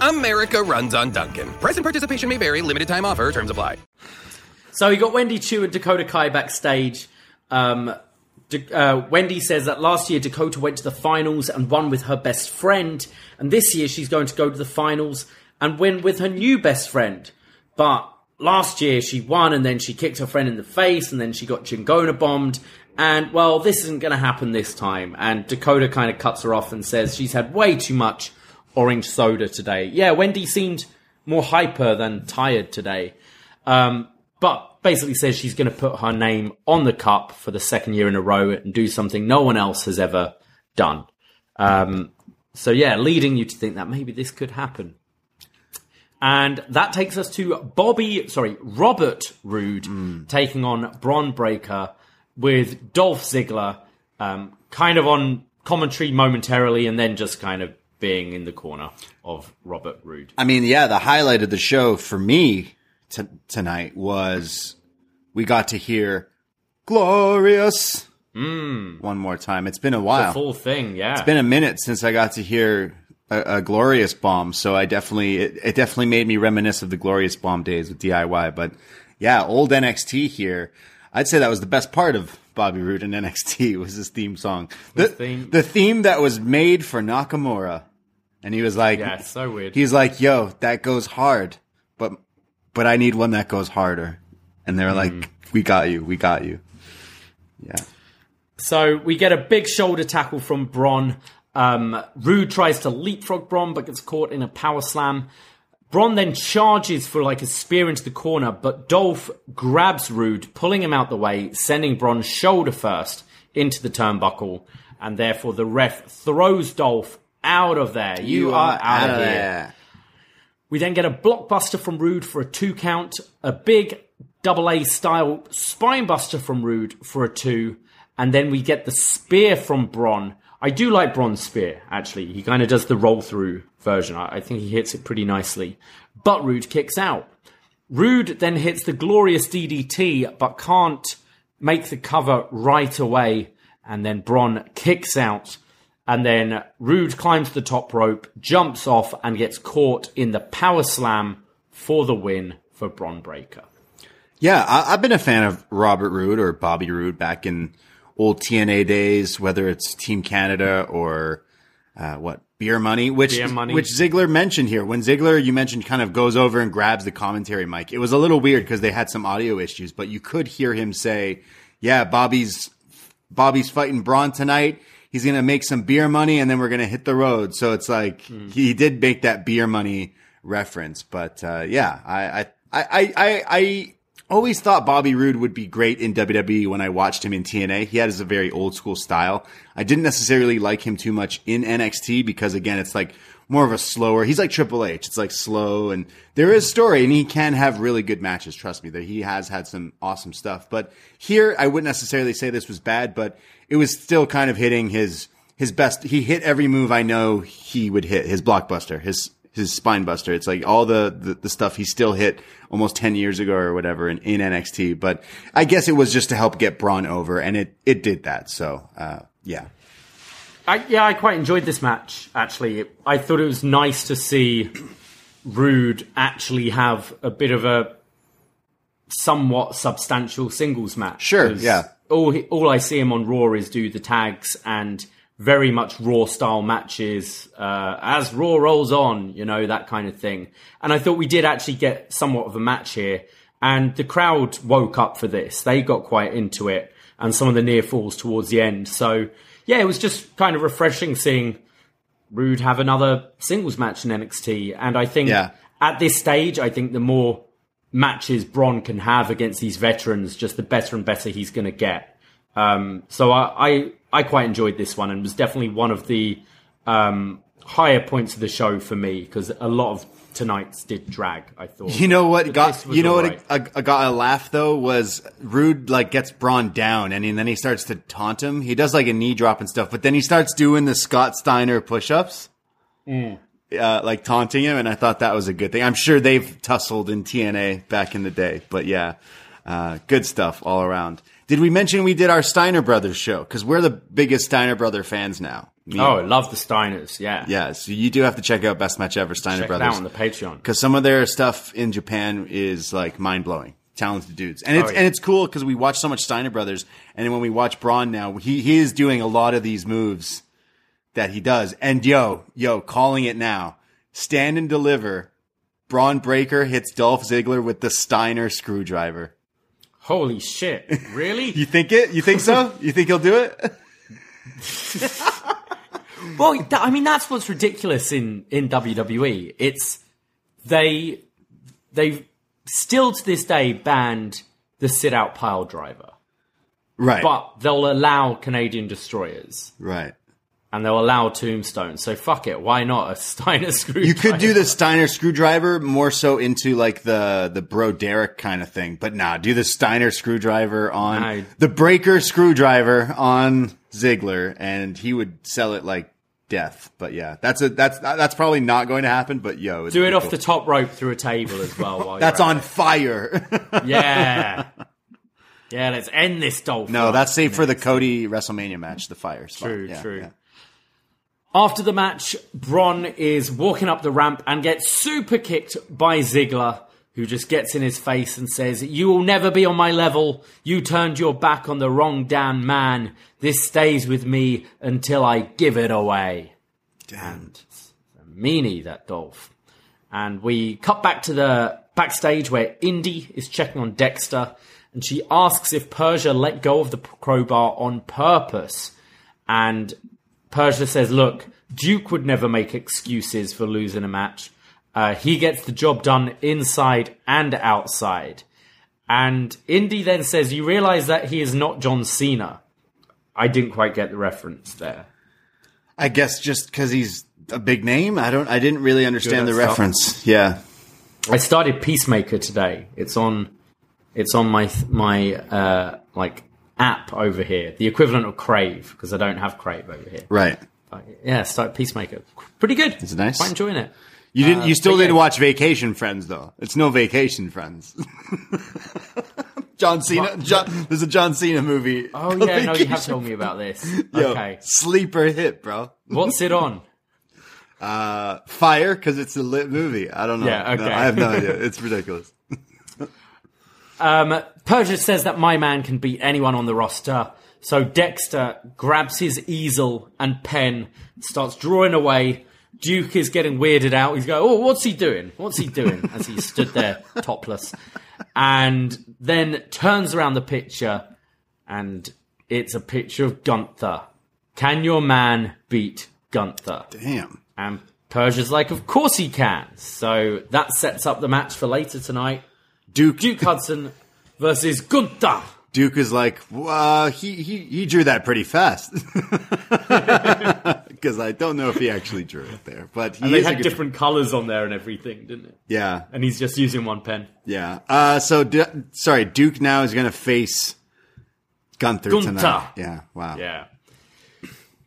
America runs on Dunkin. Present participation may vary, limited time offer, terms apply. So you got Wendy Choo and Dakota Kai backstage. Um, uh, Wendy says that last year Dakota went to the finals and won with her best friend, and this year she's going to go to the finals and win with her new best friend. But last year she won and then she kicked her friend in the face and then she got Chingona bombed. And well, this isn't going to happen this time. And Dakota kind of cuts her off and says she's had way too much orange soda today. Yeah, Wendy seemed more hyper than tired today. Um, but basically says she's going to put her name on the cup for the second year in a row and do something no one else has ever done. Um, so yeah, leading you to think that maybe this could happen. And that takes us to Bobby, sorry, Robert Roode taking on Bron Breakker. with Dolph Ziggler um, kind of on commentary momentarily and then just kind of being in the corner of Robert Roode. I mean, yeah, the highlight of the show for me t- tonight was we got to hear "Glorious" hmm. one more time. It's been a while. The full thing, yeah. It's been a minute since I got to hear a, a glorious bomb, so I definitely it, it definitely made me reminisce of the glorious bomb days with DIY. But yeah, old NXT here. I'd say that was the best part of Bobby Roode and NXT was his theme song. The, theme. the theme that was made for Nakamura. And he was like, yeah, so weird. he's like, yo, that goes hard, but, but I need one that goes harder. And they're Mm. like, we got you. We got you. Yeah. So we get a big shoulder tackle from Bron. Um, Roode tries to leapfrog Bron, but gets caught in a power slam. Bron then charges for like a spear into the corner, but Dolph grabs Roode, pulling him out the way, sending Bron shoulder first into the turnbuckle, and therefore the ref throws Dolph out of there. You, are, out, of here. We then get a blockbuster from Roode for a two count, a big double A style spinebuster from Roode for a two, and then we get the spear from Bron. I do like Bron's spear, actually. He kind of does the roll through version. I, I think he hits it pretty nicely. But Roode kicks out. Roode then hits the glorious DDT, but can't make the cover right away. And then Bron kicks out. And then Roode climbs the top rope, jumps off, and gets caught in the power slam for the win for Bron Breakker. Yeah, I, I've been a fan of Robert Roode or Bobby Roode back in old TNA days, whether it's Team Canada or uh, what Beer Money, which Beer Money. which Ziggler mentioned here. When Ziggler, you mentioned, kind of goes over and grabs the commentary mic. It was a little weird because they had some audio issues, but you could hear him say, "Yeah, Bobby's Bobby's fighting Bron tonight." He's gonna make some beer money, and then we're gonna hit the road. So it's like he did make that beer money reference, but uh, yeah, I, I, I, I, I always thought Bobby Roode would be great in WWE when I watched him in TNA. He has a very old school style. I didn't necessarily like him too much in NXT because again, it's like more of a slower. He's like Triple H. It's like slow and there is story and he can have really good matches. Trust me that he has had some awesome stuff. But here, I wouldn't necessarily say this was bad, but it was still kind of hitting his, his best. He hit every move I know he would hit. His blockbuster, his, his spine buster. It's like all the, the, the stuff he still hit almost 10 years ago or whatever in, in NXT. But I guess it was just to help get Bron over and it, it did that. So, uh, yeah. I, yeah, I quite enjoyed this match. Actually, I thought it was nice to see Roode actually have a bit of a somewhat substantial singles match. Sure, yeah. All he, all I see him on Raw is do the tags and very much Raw style matches uh, as Raw rolls on, you know that kind of thing. And I thought we did actually get somewhat of a match here, and the crowd woke up for this. They got quite into it, and some of the near falls towards the end. So yeah, it was just kind of refreshing seeing Roode have another singles match in NXT. And I think Yeah. at this stage, I think the more matches Bron can have against these veterans, just the better and better he's going to get. Um, so I, I, I quite enjoyed this one and was definitely one of the um, higher points of the show for me because a lot of tonight's did drag. I thought. You know what But got you know what a, a, got a laugh though was Roode like gets Bron down and, then he starts to taunt him. He does like a knee drop and stuff, but then he starts doing the Scott Steiner push ups, Mm. uh, like taunting him, and I thought that was a good thing. I'm sure they've tussled in TNA back in the day, but yeah, uh, good stuff all around. Did we mention we did our Steiner Brothers show? Because we're the biggest Steiner Brother fans now. Me- Oh, I love the Steiners. Yeah. yeah. So you do have to check out Best Match Ever Steiner Check Brothers on the Patreon. because some of their stuff in Japan is like mind blowing. Talented dudes, and oh, it's Oh, yeah. and it's cool because we watch so much Steiner Brothers, and when we watch Bron now, he he is doing a lot of these moves that he does. And yo, yo, calling it now, stand and deliver. Bron Breakker hits Dolph Ziggler with the Steiner screwdriver. Holy shit! Really? You think it? You think so? you think he'll do it? Well, th- I mean, that's what's ridiculous in, in WWE. It's they they've still to this day banned the sit out pile driver, Right. but they'll allow Canadian destroyers. right. And they'll allow tombstones. So fuck it, why not a Steiner screwdriver? You could do the Steiner screwdriver more so into like the the Bro Derek kind of thing, but nah, do the Steiner screwdriver on I- the Breakker screwdriver on Ziggler, and he would sell it like death. But yeah, that's a that's that's probably not going to happen. But yo, Do it off cool. the top rope through a table as well. While That's on at fire. Yeah. Yeah, let's end this Dolph. no, that's saved for the Cody WrestleMania match, the fire spot. True, Yeah, true. yeah. After the match, Bron is walking up the ramp and gets super kicked by Ziggler, who just gets in his face and says, You will never be on my level. You turned your back on the wrong damn man. This stays with me until I give it away. And a meanie, that Dolph. And we cut back to the backstage where Indi is checking on Dexter and she asks if Persia let go of the crowbar on purpose. And Persia says, Look, Duke would never make excuses for losing a match. Uh, he gets the job done inside and outside. And Indi then says, You realize that he is not John Cena. I didn't quite get the reference there. I guess just because he's a big name, I don't. I didn't really understand Good the reference. Yeah. I started Peacemaker today. It's on, it's on my my uh, like app over here, the equivalent of Crave because I don't have Crave over here. Right. But, yeah, start Peacemaker. Pretty good. It's it nice? Quite enjoying it. You didn't. you still Uh, did yeah. watch Vacation Friends though. It's no Vacation Friends. John Cena. John, there's a John Cena movie. Oh yeah, no, you have told me about this. Yo, Okay, Sleeper hit, bro. what's it on? Uh, fire because it's a lit movie. I don't know. Yeah, No, okay. I have no idea. It's ridiculous. Um, Persia says that my man can beat anyone on the roster. So Dexter grabs his easel and pen, starts drawing away. Duke is getting weirded out. He's going, "Oh, what's he doing? What's he doing?" As he stood there topless, and then turns around the picture, and it's a picture of Gunther. Can your man beat Gunther? Damn. And Persia's like, "Of course he can." So that sets up the match for later tonight. Duke. Duke Hudson versus Gunther. Duke is like, uh, he he he drew that pretty fast. Because I don't know if he actually drew it there, but he And they had different colours on there and everything, didn't it? Yeah, And he's just using one pen. yeah. Uh, so D- sorry, Duke now is going to face Gunther, Gunther. tonight. Yeah, wow. Yeah.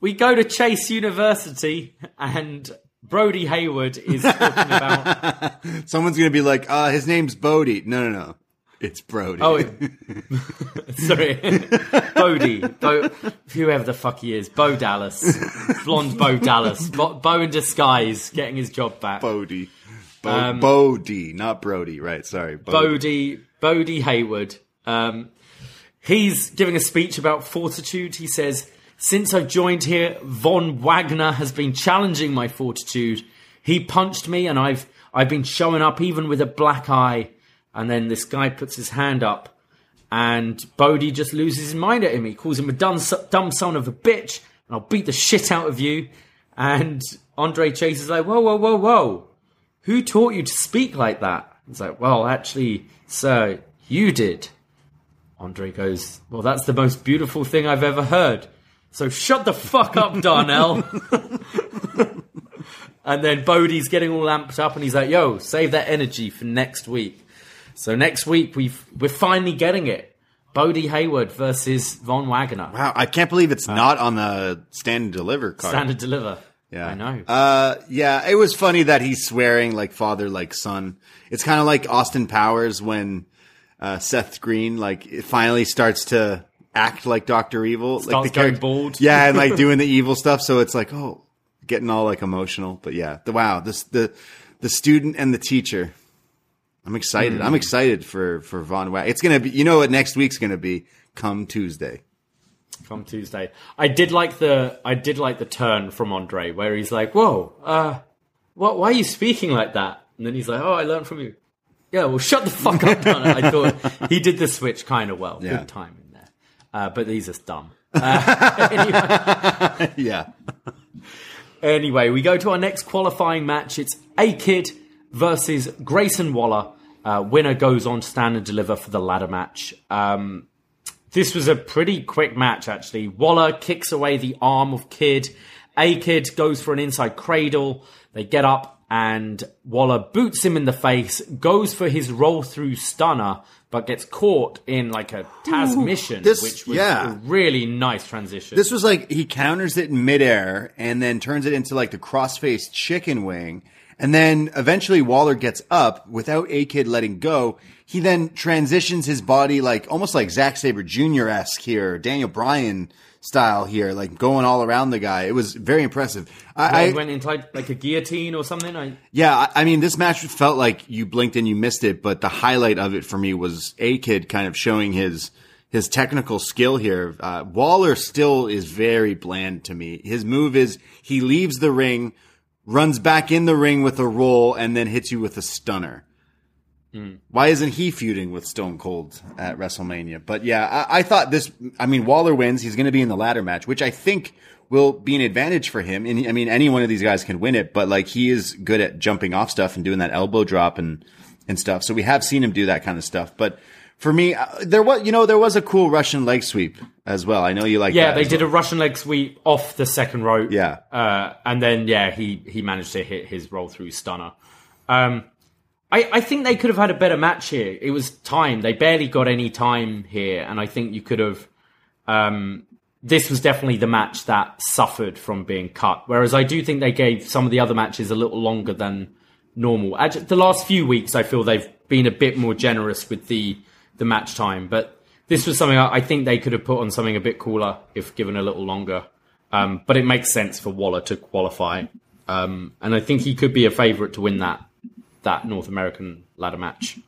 We go to Chase University and Brody Hayward is talking about. Someone's going to be like, uh, his name's Bodhi. No, no, no. It's Brody. Oh, sorry. Bodhi. Bo, whoever the fuck he is. Bo Dallas. Blonde Bo Dallas. Bo, Bo in disguise getting his job back. Bodhi. Bo- Um, Bodhi, not Brody. Right, sorry. Bodhi. Bodhi, Bodhi Hayward. Um, he's giving a speech about fortitude. He says, Since I've joined here, Von Wagner has been challenging my fortitude. He punched me and I've, I've been showing up even with a black eye. And then this guy puts his hand up and Bodhi just loses his mind at him. He calls him a dumb, dumb son of a bitch and I'll beat the shit out of you. And Andre Chase is like, whoa, whoa, whoa, whoa who taught you to speak like that? It's like, well, actually, sir, you did. Andre goes, well, that's the most beautiful thing I've ever heard. So shut the fuck up, Darnell. and then Bodhi's getting all amped up and he's like, yo, save that energy for next week. So next week, we've, we're finally getting it. Bodhi Hayward versus Von Wagner. Wow, I can't believe it's not on the stand and deliver card. Stand and deliver. Yeah, I know. Uh, yeah, it was funny that he's swearing like father, like son. It's kind of like Austin Powers when uh, Seth Green like it finally starts to act like Doctor Evil, Starts like the going character- bald. Yeah, and like doing the evil stuff. So it's like, oh, getting all like emotional. But yeah, the wow, this the the student and the teacher. I'm excited. Hmm. I'm excited for for Von Wag. It's gonna be. You know what next week's gonna be? Come Tuesday. Come Tuesday. I did like the I did like the turn from Andre where he's like, "Whoa, uh, what? Why are you speaking like that?" And then he's like, "Oh, I learned from you." Yeah, well, shut the fuck up. I thought he did the switch kind of well. Yeah. Good timing. Uh, but these are dumb. Uh, anyway, Yeah. Anyway, we go to our next qualifying match. It's A Kid versus Grayson Waller. Uh, winner goes on to stand and deliver for the ladder match. Um, this was a pretty quick match, actually. Waller kicks away the arm of Kid. A Kid goes for an inside cradle. They get up and Waller boots him in the face, goes for his roll through stunner, but gets caught in like a Tazmission, this- which was yeah. a really nice transition. This was like he counters it in midair and then turns it into like the crossface chicken wing. And then eventually Waller gets up without A Kid letting go. He then transitions his body like almost like Zack Sabre Jr. esque here, Daniel Bryan style here, like going all around the guy. It was very impressive. I, I went into like, a guillotine or something. I, yeah, I, I mean, this match felt like you blinked and you missed it, but the highlight of it for me was A Kid kind of showing his his technical skill here. Uh, Waller still is very bland to me. His move is he leaves the ring, runs back in the ring with a roll, and then hits you with a stunner. Why isn't he feuding with Stone Cold at WrestleMania? But yeah, I, I thought this. I mean, Waller wins. He's going to be in the ladder match, which I think will be an advantage for him. And I mean, any one of these guys can win it, but like he is good at jumping off stuff and doing that elbow drop and and stuff. So we have seen him do that kind of stuff. But for me, uh, there was you know there was a cool Russian leg sweep as well. I know you like yeah, they did well. a Russian leg sweep off the second rope. Yeah. uh, and then yeah, he he managed to hit his roll through stunner. Um, I, I think they could have had a better match here. It was time. They barely got any time here, and I think you could have. Um, this was definitely the match that suffered from being cut. Whereas I do think they gave some of the other matches a little longer than normal. The last few weeks, I feel they've been a bit more generous with the the match time, but this was something I think they could have put on something a bit cooler if given a little longer. Um, but it makes sense for Waller to qualify, um, and I think he could be a favourite to win that that North American ladder match.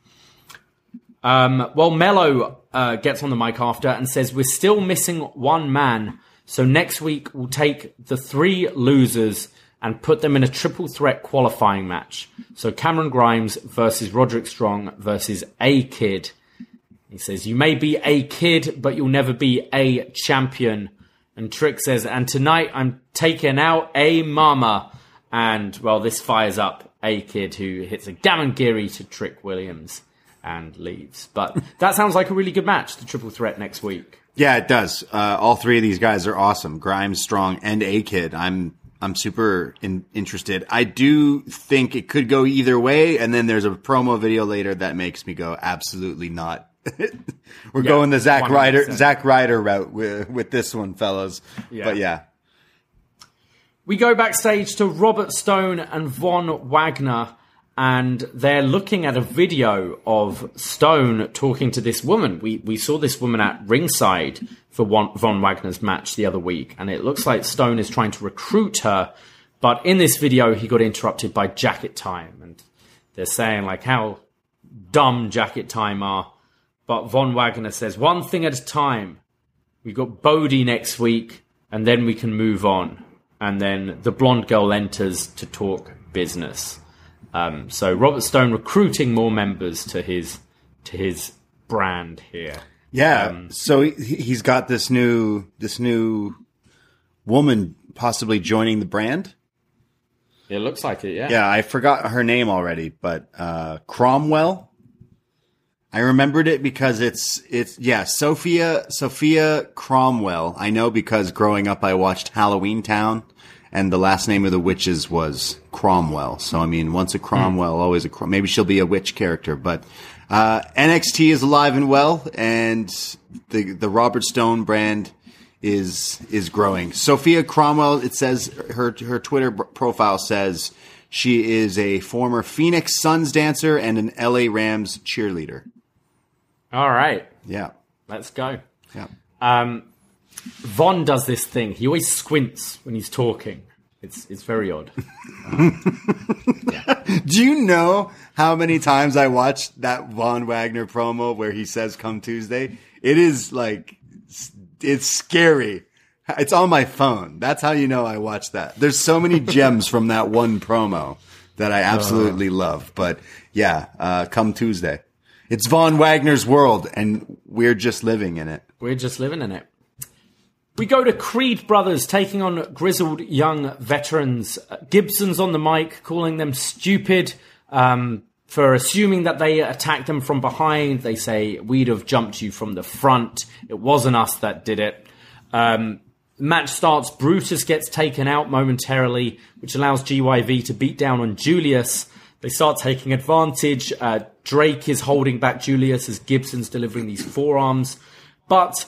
Um, well, Melo uh, gets on the mic after and says, We're still missing one man. So next week, we'll take the three losers and put them in a triple threat qualifying match. So Cameron Grimes versus Roderick Strong versus A Kid. He says, You may be a kid, but you'll never be a champion. And Trick says, And tonight I'm taking out a mama. And, well, this fires up a kid who hits a gamengiri to Trick Williams and leaves. But that sounds like a really good match, the triple threat next week. Yeah, it does. Uh, all three of these guys are awesome. Grimes, Strong, and A Kid. I'm I'm super in, interested. I do think it could go either way, and then there's a promo video later that makes me go, absolutely not. We're going the Zack 100%. Ryder Zack Ryder route with, with this one, fellas. Yeah. But yeah, We go backstage to Robert Stone and Von Wagner, and they're looking at a video of Stone talking to this woman. We we saw this woman at ringside for Von, Wagner's match the other week, and it looks like Stone is trying to recruit her. But in this video, he got interrupted by Jacket Time, and they're saying like how dumb Jacket Time are. But Von Wagner says one thing at a time. We've got Bodhi next week, and then we can move on. And then the blonde girl enters to talk business. Um, so Robert Stone recruiting more members to his to his brand here. yeah. Um, so he, he's got this new this new woman possibly joining the brand. It looks like it, yeah. Yeah, I forgot her name already, but uh, Cromwell. I remembered it because it's it's yeah Sofia Sofia Cromwell. I know because growing up I watched Halloween Town, and the last name of the witches was Cromwell. So I mean, once a Cromwell, always a Crom- maybe she'll be a witch character. But uh, NXT is alive and well, and the the Robert Stone brand is is growing. Sofia Cromwell. It says her her Twitter profile says she is a former Phoenix Suns dancer and an LA Rams cheerleader. All right, Yeah, let's go. yeah. Um, Von does this thing. He always squints when he's talking. It's it's very odd. Do you know how many times I watched that Von Wagner promo where he says "Come Tuesday"? It is like it's scary. It's on my phone. That's how you know I watched that. There's so many gems from that one promo that I absolutely love. But yeah, uh, come Tuesday. It's Von Wagner's world, and we're just living in it. We're just living in it. We go to Creed Brothers taking on grizzled young veterans. Gibson's on the mic calling them stupid um, for assuming that they attacked them from behind. They say, We'd have jumped you from the front. It wasn't us that did it. Um, match starts. Brutus gets taken out momentarily, which allows GYV to beat down on Julius. They start taking advantage. Uh, Drake is holding back Julius as Gibson's delivering these forearms, but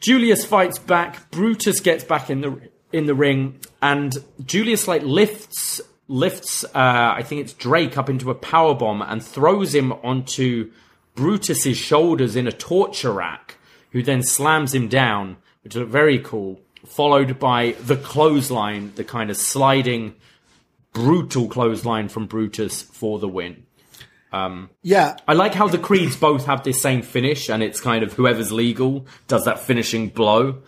Julius fights back. Brutus gets back in the in the ring, and Julius like lifts lifts. Uh, I think it's Drake up into a power bomb and throws him onto Brutus's shoulders in a torture rack, who then slams him down, which looked very cool. Followed by the clothesline, the kind of sliding, brutal clothesline from Brutus for the win. Um, yeah, I like how the Creeds both have this same finish, and it's kind of whoever's legal does that finishing blow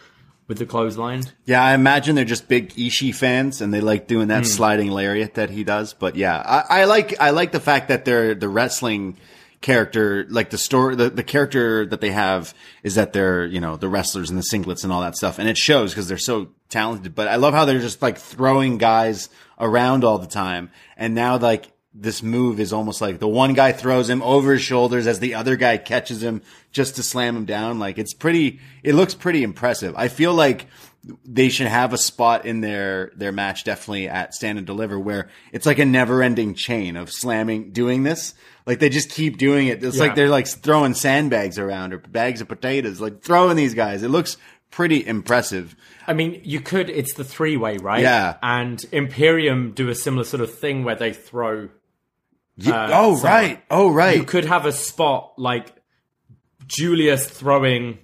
with the clothesline. Yeah, I imagine they're just big Ishii fans and they like doing that hmm. sliding lariat that he does. But yeah, I, I like I like the fact that they're the wrestling character, like the story, the, the character that they have is that they're you know the wrestlers and the singlets and all that stuff, and it shows because they're so talented. But I love how they're just like throwing guys around all the time, and now like this move is almost like the one guy throws him over his shoulders as the other guy catches him just to slam him down. Like it's pretty, it looks pretty impressive. I feel like they should have a spot in their, their match definitely at stand and deliver where it's like a never ending chain of slamming, doing this. Like they just keep doing it. It's Yeah. like they're like throwing sandbags around or bags of potatoes, like throwing these guys. It looks pretty impressive. I mean, you could. It's the three way, right? Yeah. And Imperium do a similar sort of thing where they throw. Ye- Uh, oh, so- right. Oh, right. You could have a spot like Julius throwing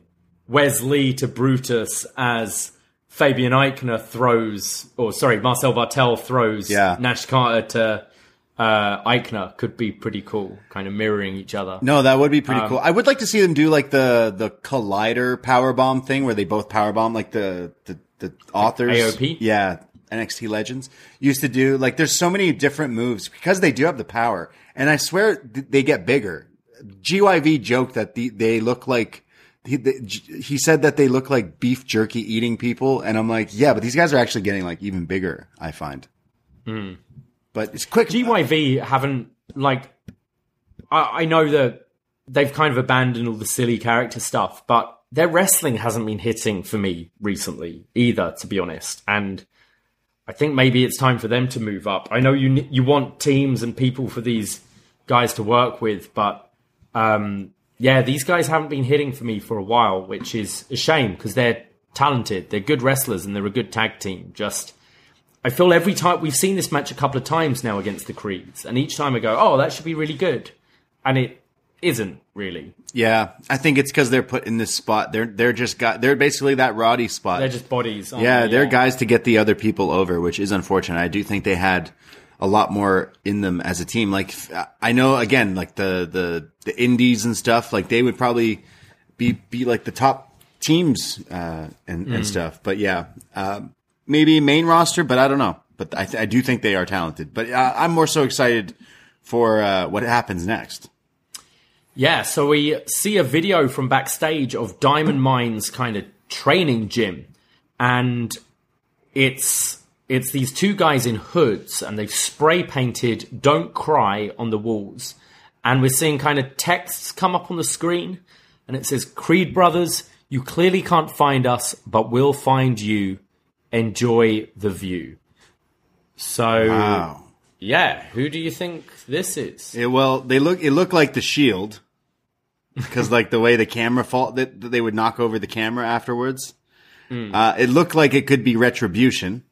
Wes Lee to Brutus as Fabian Aichner throws, or sorry, Marcel Barthel throws Yeah. Nash Carter to uh, Aichner. Could be pretty cool, kind of mirroring each other. No, that would be pretty Um, cool. I would like to see them do like the the collider power bomb thing where they both power bomb like the the, the authors. AOP? Yeah, NXT Legends used to do. Like, there's so many different moves because they do have the power, and I swear th- they get bigger. GYV joked that the, they look like. He, the, he said that they look like beef jerky eating people, and I'm like, yeah, but these guys are actually getting like even bigger. I find, Hmm. but it's quick. GYV haven't like. I, I know that they've kind of abandoned all the silly character stuff, but their wrestling hasn't been hitting for me recently either, to be honest. And I think maybe it's time for them to move up. I know you you want teams and people for these guys to work with, but um, yeah, these guys haven't been hitting for me for a while, which is a shame because they're talented, they're good wrestlers, and they're a good tag team. Just I feel every time we've seen this match a couple of times now against the Creeds, and each time I go, "Oh, that should be really good," and it isn't really. Yeah, I think it's because they're put in this spot. They're they're just got they're basically that Roddy spot. They're just bodies. yeah, they? they're guys to get the other people over, which is unfortunate. I do think they had a lot more in them as a team. Like I know again, like the the the indies and stuff, like they would probably be be like the top teams uh, and and stuff. But yeah, um, maybe main roster, but I don't know. But I, th- I do think they are talented. But uh, I'm more so excited for uh, what happens next. Yeah, so we see a video from backstage of Diamond Mine's kind of training gym, and it's it's these two guys in hoods, and they've spray painted "Don't Cry" on the walls, and we're seeing kind of texts come up on the screen, and it says "Creed Brothers, you clearly can't find us, but we'll find you. Enjoy the view." So Wow. Yeah, who do you think this is? Well, they look. It looked like the Shield because, like, the way the camera fall that that they would knock over the camera afterwards. Hmm. Uh, it looked like it could be Retribution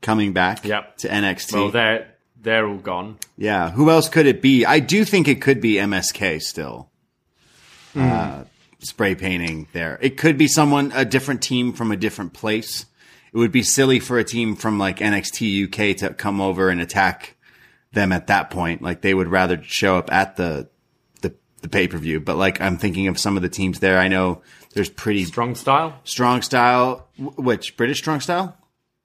coming back Yep. to NXT. Well, they're they're all gone. yeah, who else could it be? I do think it could be MSK still. Uh, spray painting there. It could be someone, a different team from a different place. It would be silly for a team from like NXT UK to come over and attack them at that point. Like they would rather show up at the the, the pay per view. But like I'm thinking of some of the teams there. I know there's pretty Strong style? strong style. Which British strong style?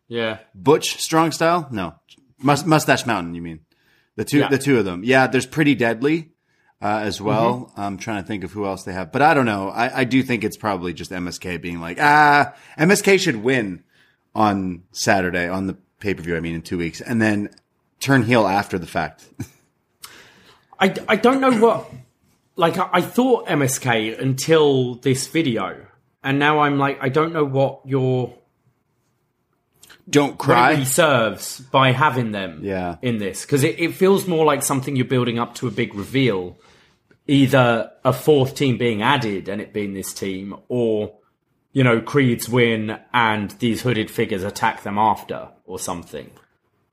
Yeah. Butch strong style? No, Mus- Mustache Mountain. You mean the two? Yeah. The two of them. Yeah, there's pretty deadly. Uh, as well, I'm trying to think of who else they have, but I don't know. I, I do think it's probably just MSK being like, ah, MSK should win on Saturday on the pay per view. I mean, in two weeks, and then turn heel after the fact. I, I don't know what. Like, I, I thought MSK until this video. And now I'm like, I don't know what you're Don't cry. really serves by having them Yeah. in this because it, it feels more like something you're building up to a big reveal either a fourth team being added and it being this team or you know creeds win and these hooded figures attack them after or something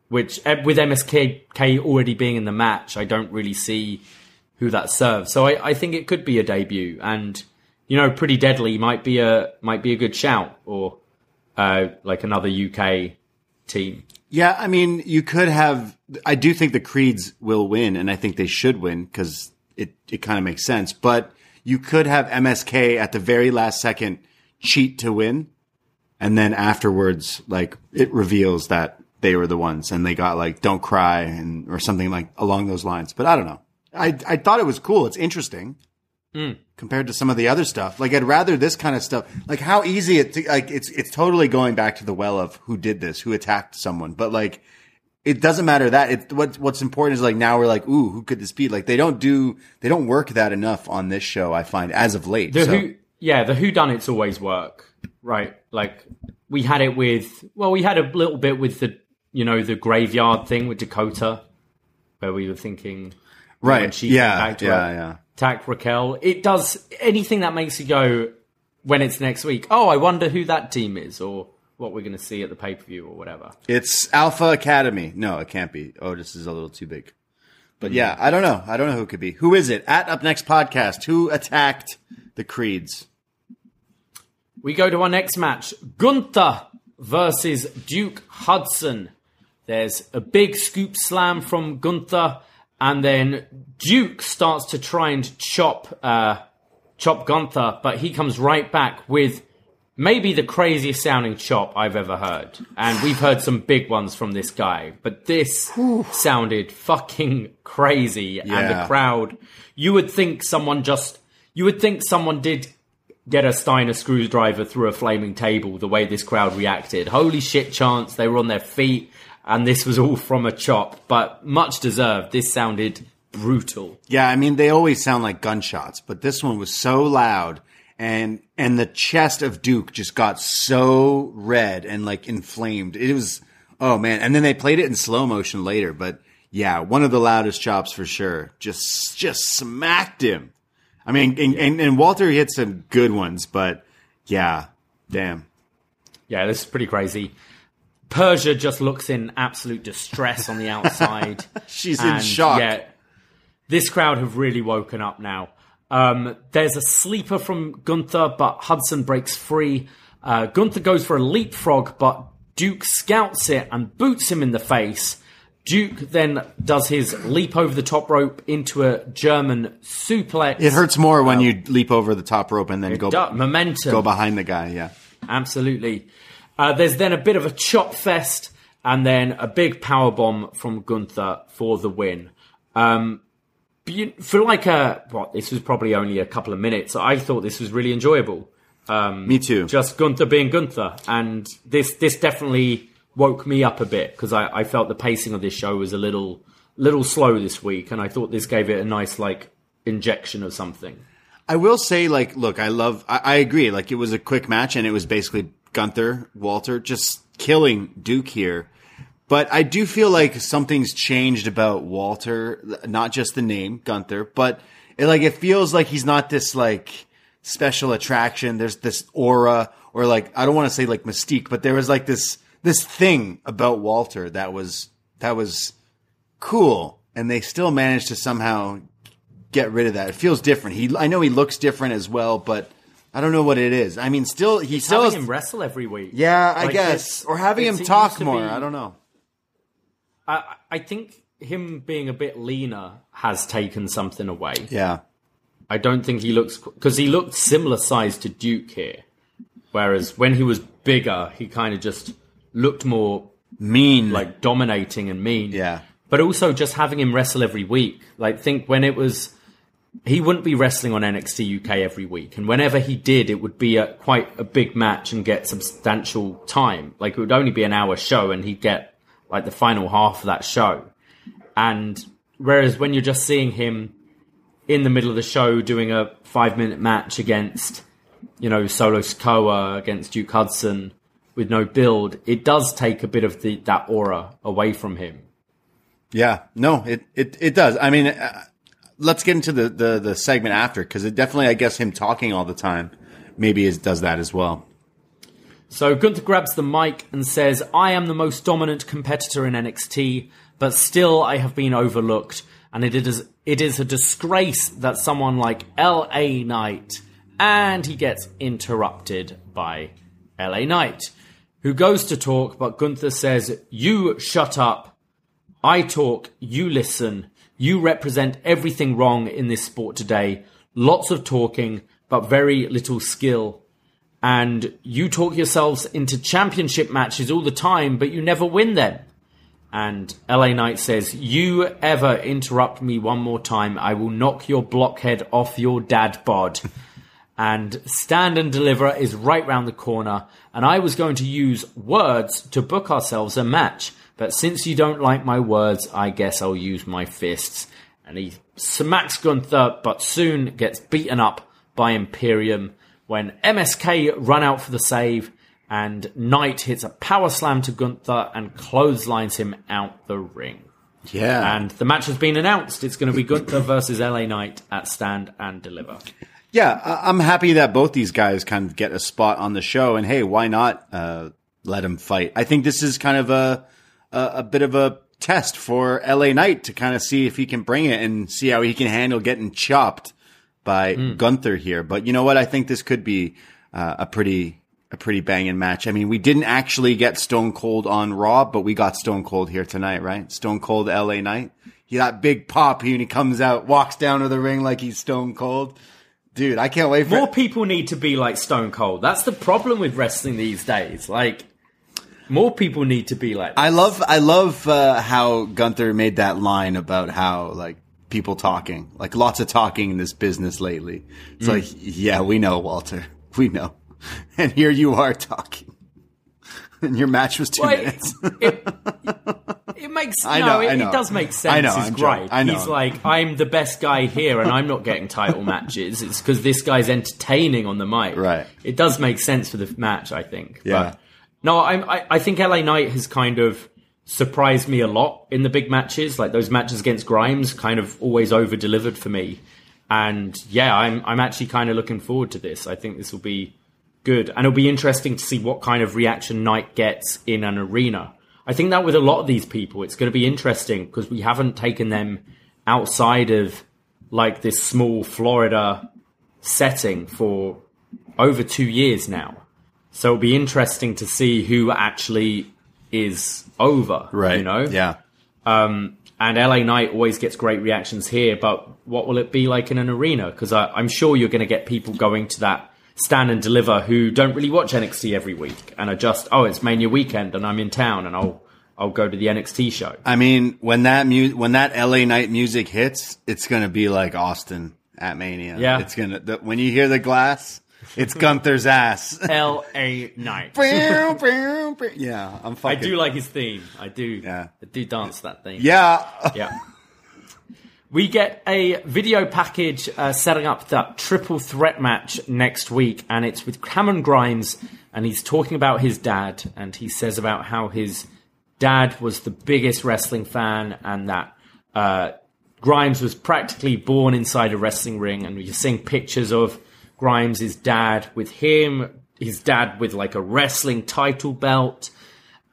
which eh, with msk already being in the match i don't really see who that serves so i, I think it could be a debut and you know pretty deadly might be a might be a good shout or uh, like another uk team Yeah, I mean, you could have. I do think the Creeds will win, and I think they should win because it it kind of makes sense. But you could have MSK at the very last second cheat to win, and then afterwards, like it reveals that they were the ones, and they got like "Don't cry" and or something like along those lines. But I don't know. I I thought it was cool. It's interesting. Hmm. Compared to some of the other stuff, like I'd rather this kind of stuff. Like how easy it, to, like it's it's totally going back to the well of who did this, who attacked someone. But like it doesn't matter that it what what's important is like now we're like ooh who could this be like they don't do they don't work that enough on this show i find as of late The so. who, yeah, the who done it's always work, right? Like we had it with, well, we had a little bit with the, you know, the graveyard thing with Dakota, where we were thinking, when right she yeah yeah her- yeah attack Raquel. It does anything that makes you go when it's next week. Oh, I wonder who that team is, or what we're going to see at the pay per view, or whatever. it's alpha academy no it can't be oh this is a little too big but hmm. yeah i don't know i don't know who it could be who is it at up next podcast who attacked the creeds We go to our next match Gunther versus Duke Hudson. There's a big scoop slam from Gunther, and then Duke starts to try and chop uh, chop Gunther, but he comes right back with maybe the craziest sounding chop I've ever heard. And we've heard some big ones from this guy, but this sounded fucking crazy. And the crowd, you would think someone just, you would think someone did get a Steiner screwdriver through a flaming table the way this crowd reacted. Holy shit chance, they were on their feet, and this was all from a chop, but much deserved. This sounded brutal. Yeah, I mean they always sound like gunshots, but this one was so loud and and the chest of Duke just got so red and like inflamed. It was oh man, and then they played it in slow motion later, but yeah, one of the loudest chops for sure. Just just smacked him. I mean, and, and, and Walter hit some good ones, but yeah, damn. Yeah, this is pretty crazy. Persia just looks in absolute distress on the outside. She's in shock. Yeah, this crowd have really woken up now. Um, there's a sleeper from Gunther, but Hudson breaks free. Uh, Gunther goes for a leapfrog, but Duke scouts it and boots him in the face. Duke then does his leap over the top rope into a German suplex. It hurts more when you leap over the top rope and then go momentum. go behind the guy. Yeah. Absolutely. Uh, there's then a bit of a chop fest and then a big power bomb from Gunther for the win. Um, for like a what? This was probably only a couple of minutes. I thought this was really enjoyable. Me too. Just Gunther being Gunther, and this this definitely woke me up a bit because I, I felt the pacing of this show was a little little slow this week, and I thought this gave it a nice like injection of something. I will say, like, look, I love, I, I agree. Like, it was a quick match and it was basically Gunther, Walter, just killing Duke here. But I do feel like something's changed about Walter, not just the name Gunther, but it, like, it feels like he's not this, like, special attraction. There's this aura or like, I don't want to say like mystique, but there was like this, this thing about Walter that was, that was cool. And they still managed to somehow get rid of that. It feels different. He, I know he looks different as well, but I don't know what it is. I mean, still, he still, Having is- him wrestle every week. yeah, I Like, guess, or having him talk more. be- I don't know. I, I think him being a bit leaner has taken something away. Yeah, I don't think he looks because he looked similar size to Duke here, whereas when he was bigger, he kind of just looked more mean. like dominating and mean. Yeah. But also just having him wrestle every week. Like think when it was he wouldn't be wrestling on NXT UK every week. And whenever he did, it would be a quite a big match and get substantial time. Like it would only be an hour show and he'd get like the final half of that show. And whereas when you're just seeing him in the middle of the show doing a five minute match against, you know, Solo Sikoa against Duke Hudson with no build, it does take a bit of the that aura away from him. Yeah, no, it it it does. I mean, uh, let's get into the the, the segment after because it definitely, I guess, him talking all the time maybe is, does that as well. So Gunther grabs the mic and says, "I am the most dominant competitor in NXT, but still I have been overlooked, and it is it is a disgrace that someone like LA Knight." And he gets interrupted by LA Knight, who goes to talk, but Gunther says, "You shut up." I talk, you listen. You represent everything wrong in this sport today. Lots of talking, but very little skill. And you talk yourselves into championship matches all the time, but you never win them. And LA Knight says, You ever interrupt me one more time, I will knock your blockhead off your dad bod. And Stand and Deliver is right round the corner. And I was going to use words to book ourselves a match. But since you don't like my words, I guess I'll use my fists. And he smacks Gunther, but soon gets beaten up by Imperium when MSK run out for the save and Knight hits a power slam to Gunther and clotheslines him out the ring. Yeah. And the match has been announced. It's going to be Gunther versus LA Knight at Stand and Deliver. Yeah, I'm happy that both these guys kind of get a spot on the show. And hey, why not uh, let them fight? I think this is kind of a a, a bit of a test for LA Knight to kind of see if he can bring it and see how he can handle getting chopped by mm. Gunther here. But you know what? I think this could be uh, a pretty a pretty banging match. I mean, we didn't actually get Stone Cold on Raw, but we got Stone Cold here tonight, right? Stone Cold LA Knight. He got big pop when he comes out, walks down to the ring like he's Stone Cold. Dude, I can't wait for More people need to be like Stone Cold. That's the problem with wrestling these days. Like more people need to be like. This. I love I love uh, how Gunther made that line about how like people talking, like lots of talking in this business lately. It's mm. like, yeah, we know, Walter, we know, and here you are talking, and your match was two well, minutes. It, it, makes I know, it, it, does make sense. I know, He's great. I know. He's like, I'm the best guy here, and I'm not getting title matches. It's because this guy's entertaining on the mic. Right. It does make sense for the match, I think. Yeah. But no, I, I think LA Knight has kind of surprised me a lot in the big matches. Like those matches against Grimes, kind of always over delivered for me. And yeah, I'm I'm actually kind of looking forward to this. I think this will be good, and it'll be interesting to see what kind of reaction Knight gets in an arena. I think that with a lot of these people, it's going to be interesting because we haven't taken them outside of like this small Florida setting for over two years now. So it'll be interesting to see who actually is over. Right. You know? Yeah. Um, and LA Knight always gets great reactions here, but what will it be like in an arena? Because I'm sure you're going to get people going to that stand and deliver who don't really watch NXT every week and are just, oh, it's Mania weekend and I'm in town and I'll I'll go to the NXT show. I mean, when that mu- when that LA Knight music hits, it's going to be like Austin at Mania. Yeah, it's gonna. The, when you hear the glass, it's Gunther's ass. L.A. Knight. yeah, I'm fucking. I do like his theme. I do. Yeah. I do dance that theme. Yeah. Yeah. We get a video package uh, setting up that triple threat match next week, and it's with Cameron Grimes, and he's talking about his dad, and he says about how his dad was the biggest wrestling fan, and that uh, Grimes was practically born inside a wrestling ring, and you're seeing pictures of Grimes' dad with him, his dad with like a wrestling title belt.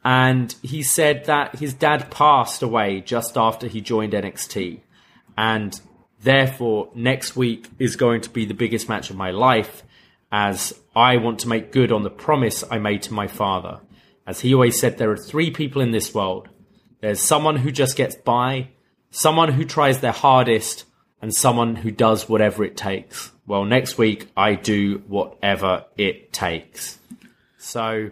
And he said that his dad passed away just after he joined NXT. And therefore, next week is going to be the biggest match of my life as I want to make good on the promise I made to my father. As he always said, there are three people in this world there's someone who just gets by, someone who tries their hardest, and someone who does whatever it takes. Well, next week I do whatever it takes. So,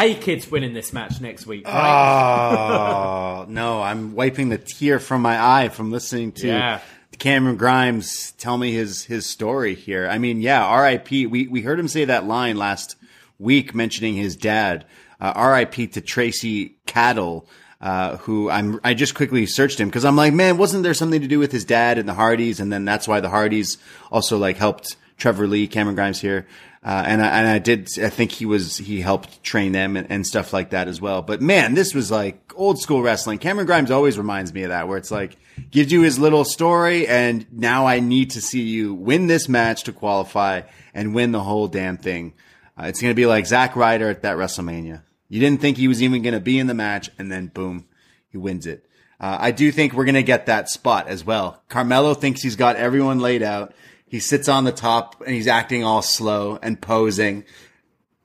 A Kid's winning this match next week. Right? Oh no, I'm wiping the tear from my eye from listening to yeah. Cameron Grimes tell me his his story here. I mean, yeah, R.I.P. We we heard him say that line last week mentioning his dad. Uh, R.I.P. to Tracy Caddell uh, who I'm I just quickly searched him because I'm like, man, wasn't there something to do with his dad and the Hardys, and then that's why the Hardys also like helped Trevor Lee, Cameron Grimes here. Uh, and I, and I did, I think he was, he helped train them and, and stuff like that as well. But man, this was like old school wrestling. Cameron Grimes always reminds me of that, where it's like, gives you his little story and now I need to see you win this match to qualify and win the whole damn thing. Uh, it's going to be like Zack Ryder at that WrestleMania. You didn't think he was even going to be in the match and then boom, he wins it. Uh, I do think we're going to get that spot as well. Carmelo thinks he's got everyone laid out. He sits on the top and he's acting all slow and posing.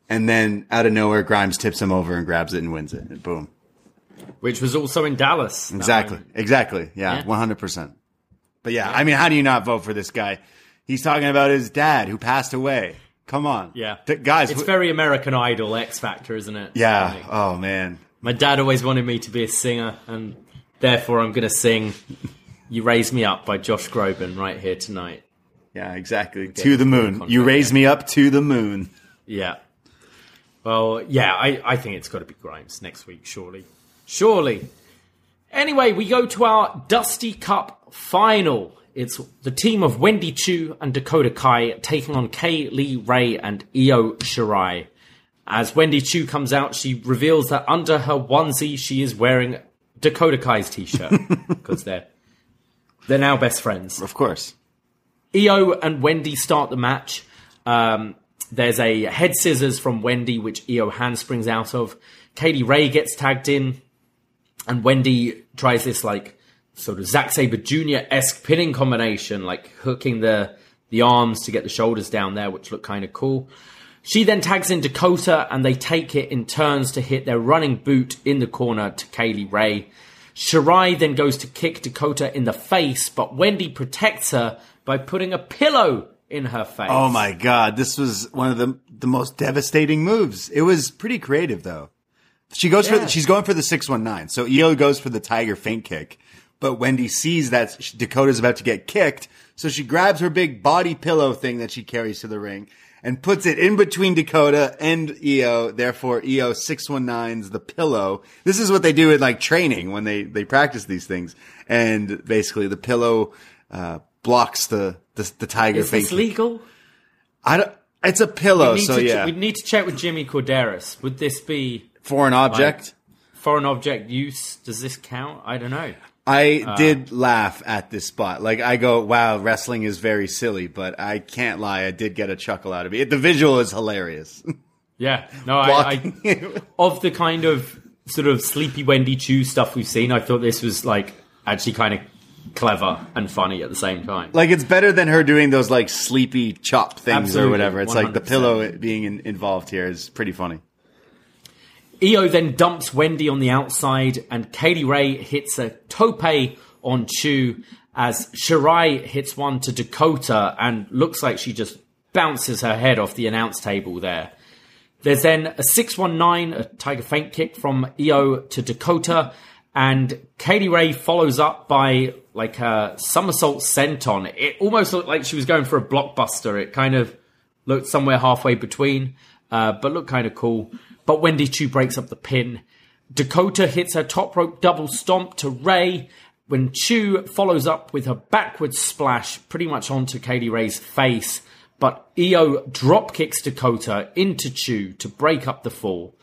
And then out of nowhere, Grimes tips him over and grabs it and wins it. And boom. Which was also in Dallas. Exactly. Exactly. Yeah. Yeah. 100%. But yeah, I mean, how do you not vote for this guy? He's talking about his dad who passed away. Come on. Yeah. Th- guys. It's wh- very American Idol X Factor, isn't it? yeah. Like, Oh man. My dad always wanted me to be a singer, and therefore I'm going to sing You Raise Me Up by Josh Groban right here tonight. Yeah, exactly. To the moon. contract, You raise me up to the moon. Yeah. Well, yeah, I, I think it's got to be Grimes next week, surely. Surely. Anyway, we go to our Dusty Cup final. It's the team of Wendy Choo and Dakota Kai taking on Kay Lee Ray and Io Shirai. As Wendy Choo comes out, she reveals that under her onesie, she is wearing Dakota Kai's t-shirt because they're they're now best friends. Of course. Io and Wendy start the match. Um, there's a head scissors from Wendy, which Io handsprings out of. Kay Lee Ray gets tagged in, and Wendy tries this like sort of Zack Sabre Jr. esque pinning combination, like hooking the the arms to get the shoulders down there, which look kind of cool. She then tags in Dakota, and they take it in turns to hit their running boot in the corner to Kay Lee Ray. Shirai then goes to kick Dakota in the face, but Wendy protects her by putting a pillow in her face. Oh my god, this was one of the the most devastating moves. It was pretty creative though. She goes for the, she's going for the 619. So Io goes for the tiger feint kick, but Wendy sees that Dakota's about to get kicked, so she grabs her big body pillow thing that she carries to the ring and puts it in between Dakota and Io. Therefore, Io 619's the pillow. This is what they do in like training when they they practice these things. And basically the pillow uh blocks the the, the tiger Is this legal? I don't. It's a pillow, We need, so to, yeah. we need to check with Jimmy Korderas. Would this be Foreign object. foreign object use? Does this count? I don't know. I Uh, did laugh at this spot. Like I go, "Wow, wrestling is very silly," but I can't lie. I did get a chuckle out of it. The visual is hilarious. Yeah, no, I, I of the kind of sort of sleepy Wendy Choo stuff we've seen, I thought this was like actually kind of clever and funny at the same time. like it's better than her doing those like sleepy chop things Absolutely, or whatever. It's like the pillow being in, involved here is pretty funny. Io then dumps Wendy on the outside, and Kay Lee Ray hits a tope on Choo as Shirai hits one to Dakota and looks like she just bounces her head off the announce table there. There's then a 619, a Tiger Feint kick from Io to Dakota, and Kay Lee Ray follows up by like a somersault senton. It almost looked like she was going for a blockbuster. It kind of looked somewhere halfway between, uh, but looked kind of cool. But Wendy Choo breaks up the pin. Dakota hits her top rope double stomp to Ray when Choo follows up with her backwards splash pretty much onto Kay Lee Ray's face. But Io drop kicks Dakota into Choo to break up the fall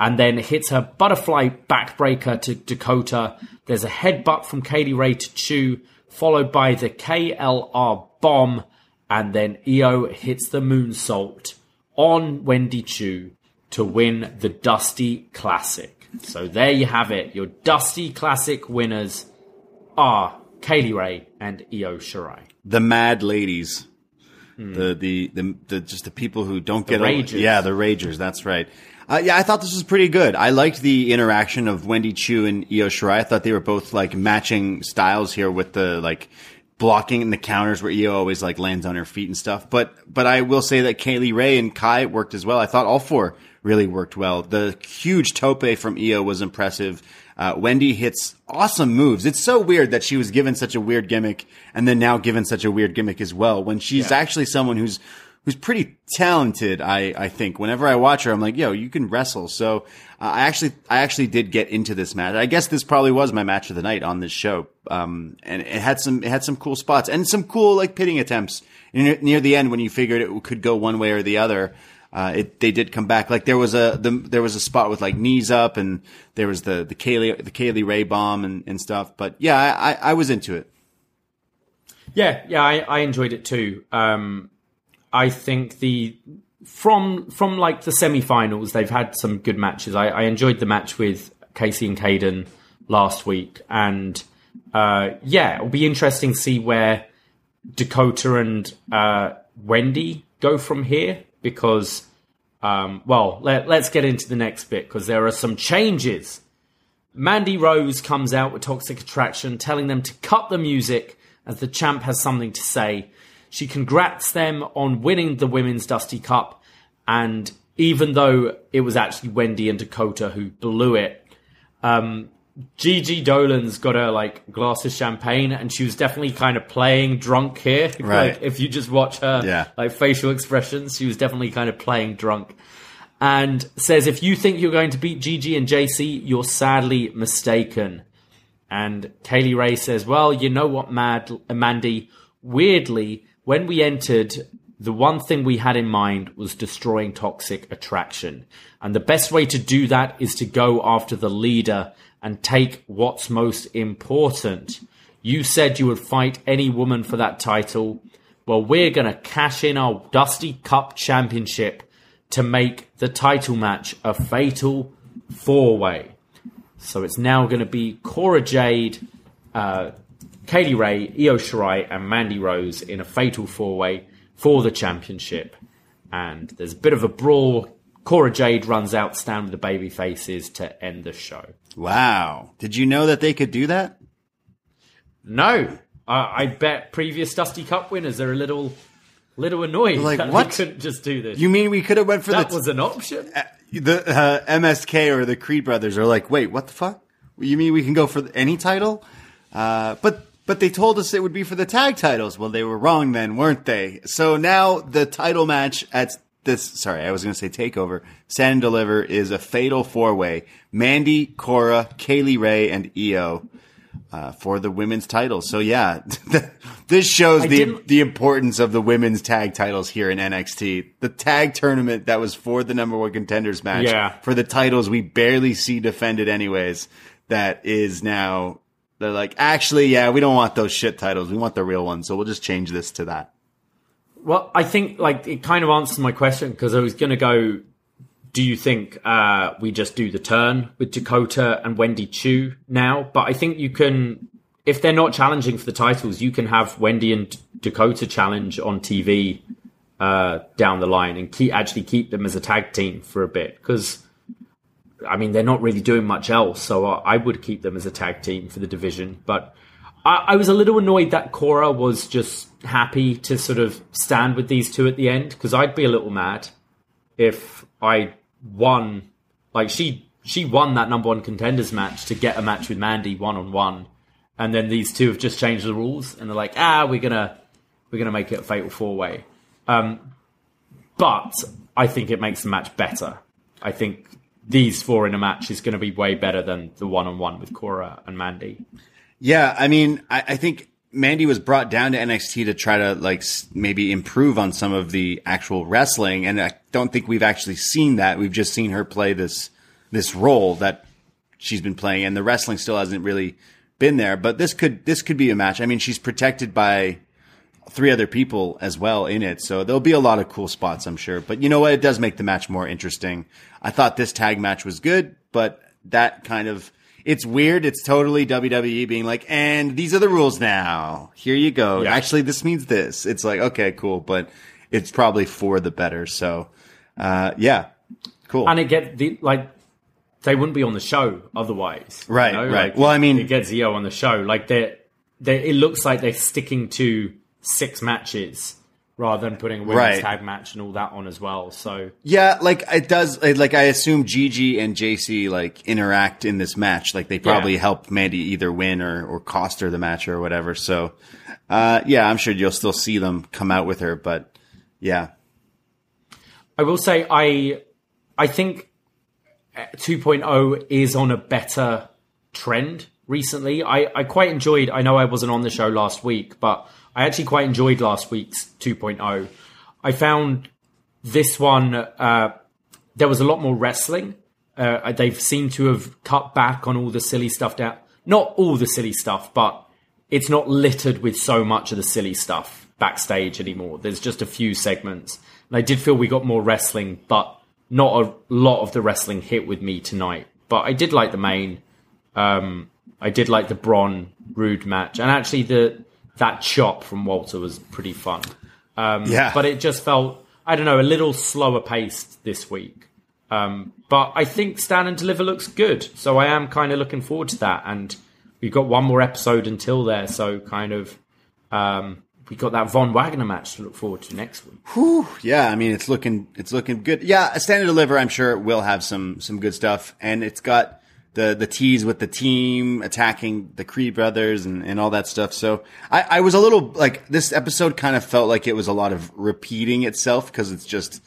and then hits her butterfly backbreaker to Dakota. There's a headbutt from Kay Lee Ray to Choo, followed by the KLR bomb, and then Io hits the moonsault on Wendy Choo to win the Dusty Classic. So there you have it. Your Dusty Classic winners are Kay Lee Ray and Io Shirai. The mad ladies. Hmm. The, the the the just the people who don't get ragers. yeah the ragers that's right uh, yeah I thought this was pretty good. I liked the interaction of Wendy Choo and Io Shirai. I thought they were both like matching styles here with the like blocking and the counters where Io always like lands on her feet and stuff. But but I will say that Kay Lee Ray and Kai worked as well. I thought all four really worked well. The huge tope from Io was impressive. Uh, Wendy hits awesome moves. It's so weird that she was given such a weird gimmick and then now given such a weird gimmick as well when she's Yeah. actually someone who's who's pretty talented. I I think whenever I watch her, I'm like, yo, you can wrestle. So I actually, I actually did get into this match. I guess this probably was my match of the night on this show. Um, and it had some, it had some cool spots and some cool like pitting attempts near, near the end when you figured it could go one way or the other. Uh, it, they did come back. Like there was a, the, there was a spot with like knees up and there was the, the Kaylee, the Kay Lee Ray bomb and, and stuff. But yeah, I, I, I was into it. Yeah, yeah, I, I enjoyed it too. Um, I think the from from like the semi-finals, they've had some good matches. I, I enjoyed the match with Casey and Kayden last week, and uh, yeah, it'll be interesting to see where Dakota and uh, Wendy go from here because, um, well, let, let's get into the next bit because there are some changes. Mandy Rose comes out with Toxic Attraction, telling them to cut the music as the champ has something to say. She congrats them on winning the Women's Dusty Cup, and even though it was actually Wendy and Dakota who blew it, um, Gigi Dolin's got a like glass of champagne, and she was definitely kind of playing drunk here. Right. Like, if you just watch her Yeah. like facial expressions, she was definitely kind of playing drunk. And says, if you think you're going to beat Gigi and JC, you're sadly mistaken. And Kay Lee Ray says, Well, you know what, Mad Mandy? Weirdly, when we entered, the one thing we had in mind was destroying toxic attraction. And the best way to do that is to go after the leader and take what's most important. You said you would fight any woman for that title. Well, we're going to cash in our Dusty Cup Championship to make the title match a fatal four way. So it's now going to be Cora Jade, uh, Kay Lee Ray, Io Shirai, and Mandy Rose in a fatal four way for the championship. And there's a bit of a brawl. Cora Jade runs out, stand with the baby faces to end the show. Wow. Did you know that they could do that? No, I I bet previous Dusty Cup winners are a little, little annoyed Like, that what? they couldn't just do this. You mean we could have went for that was an option. the uh, MSK or the Creed brothers are like, wait, what the fuck? You mean we can go for any title? Uh, but but they told us it would be for the tag titles. Well, they were wrong then, weren't they? So now the title match at this, sorry, I was going to say takeover. Stand and Deliver is a fatal four way. Mandy, Cora, Kay Lee Ray, and Io. Uh, for the women's titles. So yeah, this shows I the the importance of the women's tag titles here in NXT. The tag tournament that was for the number one contenders match Yeah. for the titles we barely see defended anyways. That is now they're like, actually, yeah, we don't want those shit titles. We want the real ones. So we'll just change this to that. Well, I think like it kind of answers my question because I was going to go. Do you think uh, we just do the turn with Dakota and Wendy Choo now? But I think you can, if they're not challenging for the titles, you can have Wendy and Dakota challenge on TV uh, down the line and keep actually keep them as a tag team for a bit because. I mean, they're not really doing much else, so I would keep them as a tag team for the division. But I, I was a little annoyed that Cora was just happy to sort of stand with these two at the end because I'd be a little mad if I won. Like she, she won that number one contenders match to get a match with Mandy one on one, and then these two have just changed the rules and they're like, ah, we're gonna, we're gonna make it a fatal four way. Um, but I think it makes the match better. I think these four in a match is going to be way better than the one on one with Cora and Mandy. Yeah, I mean, I, I think Mandy was brought down to NXT to try to like maybe improve on some of the actual wrestling, and I don't think we've actually seen that. We've just seen her play this this role that she's been playing, and the wrestling still hasn't really been there. But this could this could be a match. I mean, she's protected by three other people as well in it, so there'll be a lot of cool spots, I'm sure. But you know what? It does make the match more interesting. I thought this tag match was good, but that kind of it's weird. It's totally WWE being like, and these are the rules now. Here you go. Yeah. Actually, this means this. It's like, okay, cool, but it's probably for the better. So, uh, yeah, cool. and it get the like they wouldn't be on the show otherwise you Right, know? right. Like, Well, I mean- it gets Io on the show like they they it looks like they're sticking to six matches rather than putting a women's Right. tag match and all that on as well so Yeah, like it does. Like I assume Gigi and JC like interact in this match. Like they probably Yeah. help Mandy either win or or cost her the match or whatever. So, uh, yeah, I'm sure you'll still see them come out with her. But yeah, I will say I I think 2.0 is on a better trend recently. I, I quite enjoyed, I know I wasn't on the show last week, but I actually quite enjoyed last week's 2.0. I found this one, uh, there was a lot more wrestling. Uh, they've seemed to have cut back on all the silly stuff down. Not all the silly stuff, but it's not littered with so much of the silly stuff backstage anymore. There's just a few segments. And I did feel we got more wrestling, but not a lot of the wrestling hit with me tonight. But I did like the main. Um, I did like the Bron Roode match, and actually the that chop from Walter was pretty fun. Um, Yeah. but it just felt I don't know a little slower paced this week. Um, but I think Stand and Deliver looks good, so I am kind of looking forward to that. And we've got one more episode until there, so kind of um, we got that Von Wagner match to look forward to next week. Yeah, I mean it's looking it's looking good. Yeah, Stand and Deliver, I'm sure will have some some good stuff, and it's got the the tease with the team attacking the Creed brothers and, and all that stuff. So I, I was a little like this episode kind of felt like it was a lot of repeating itself because it's just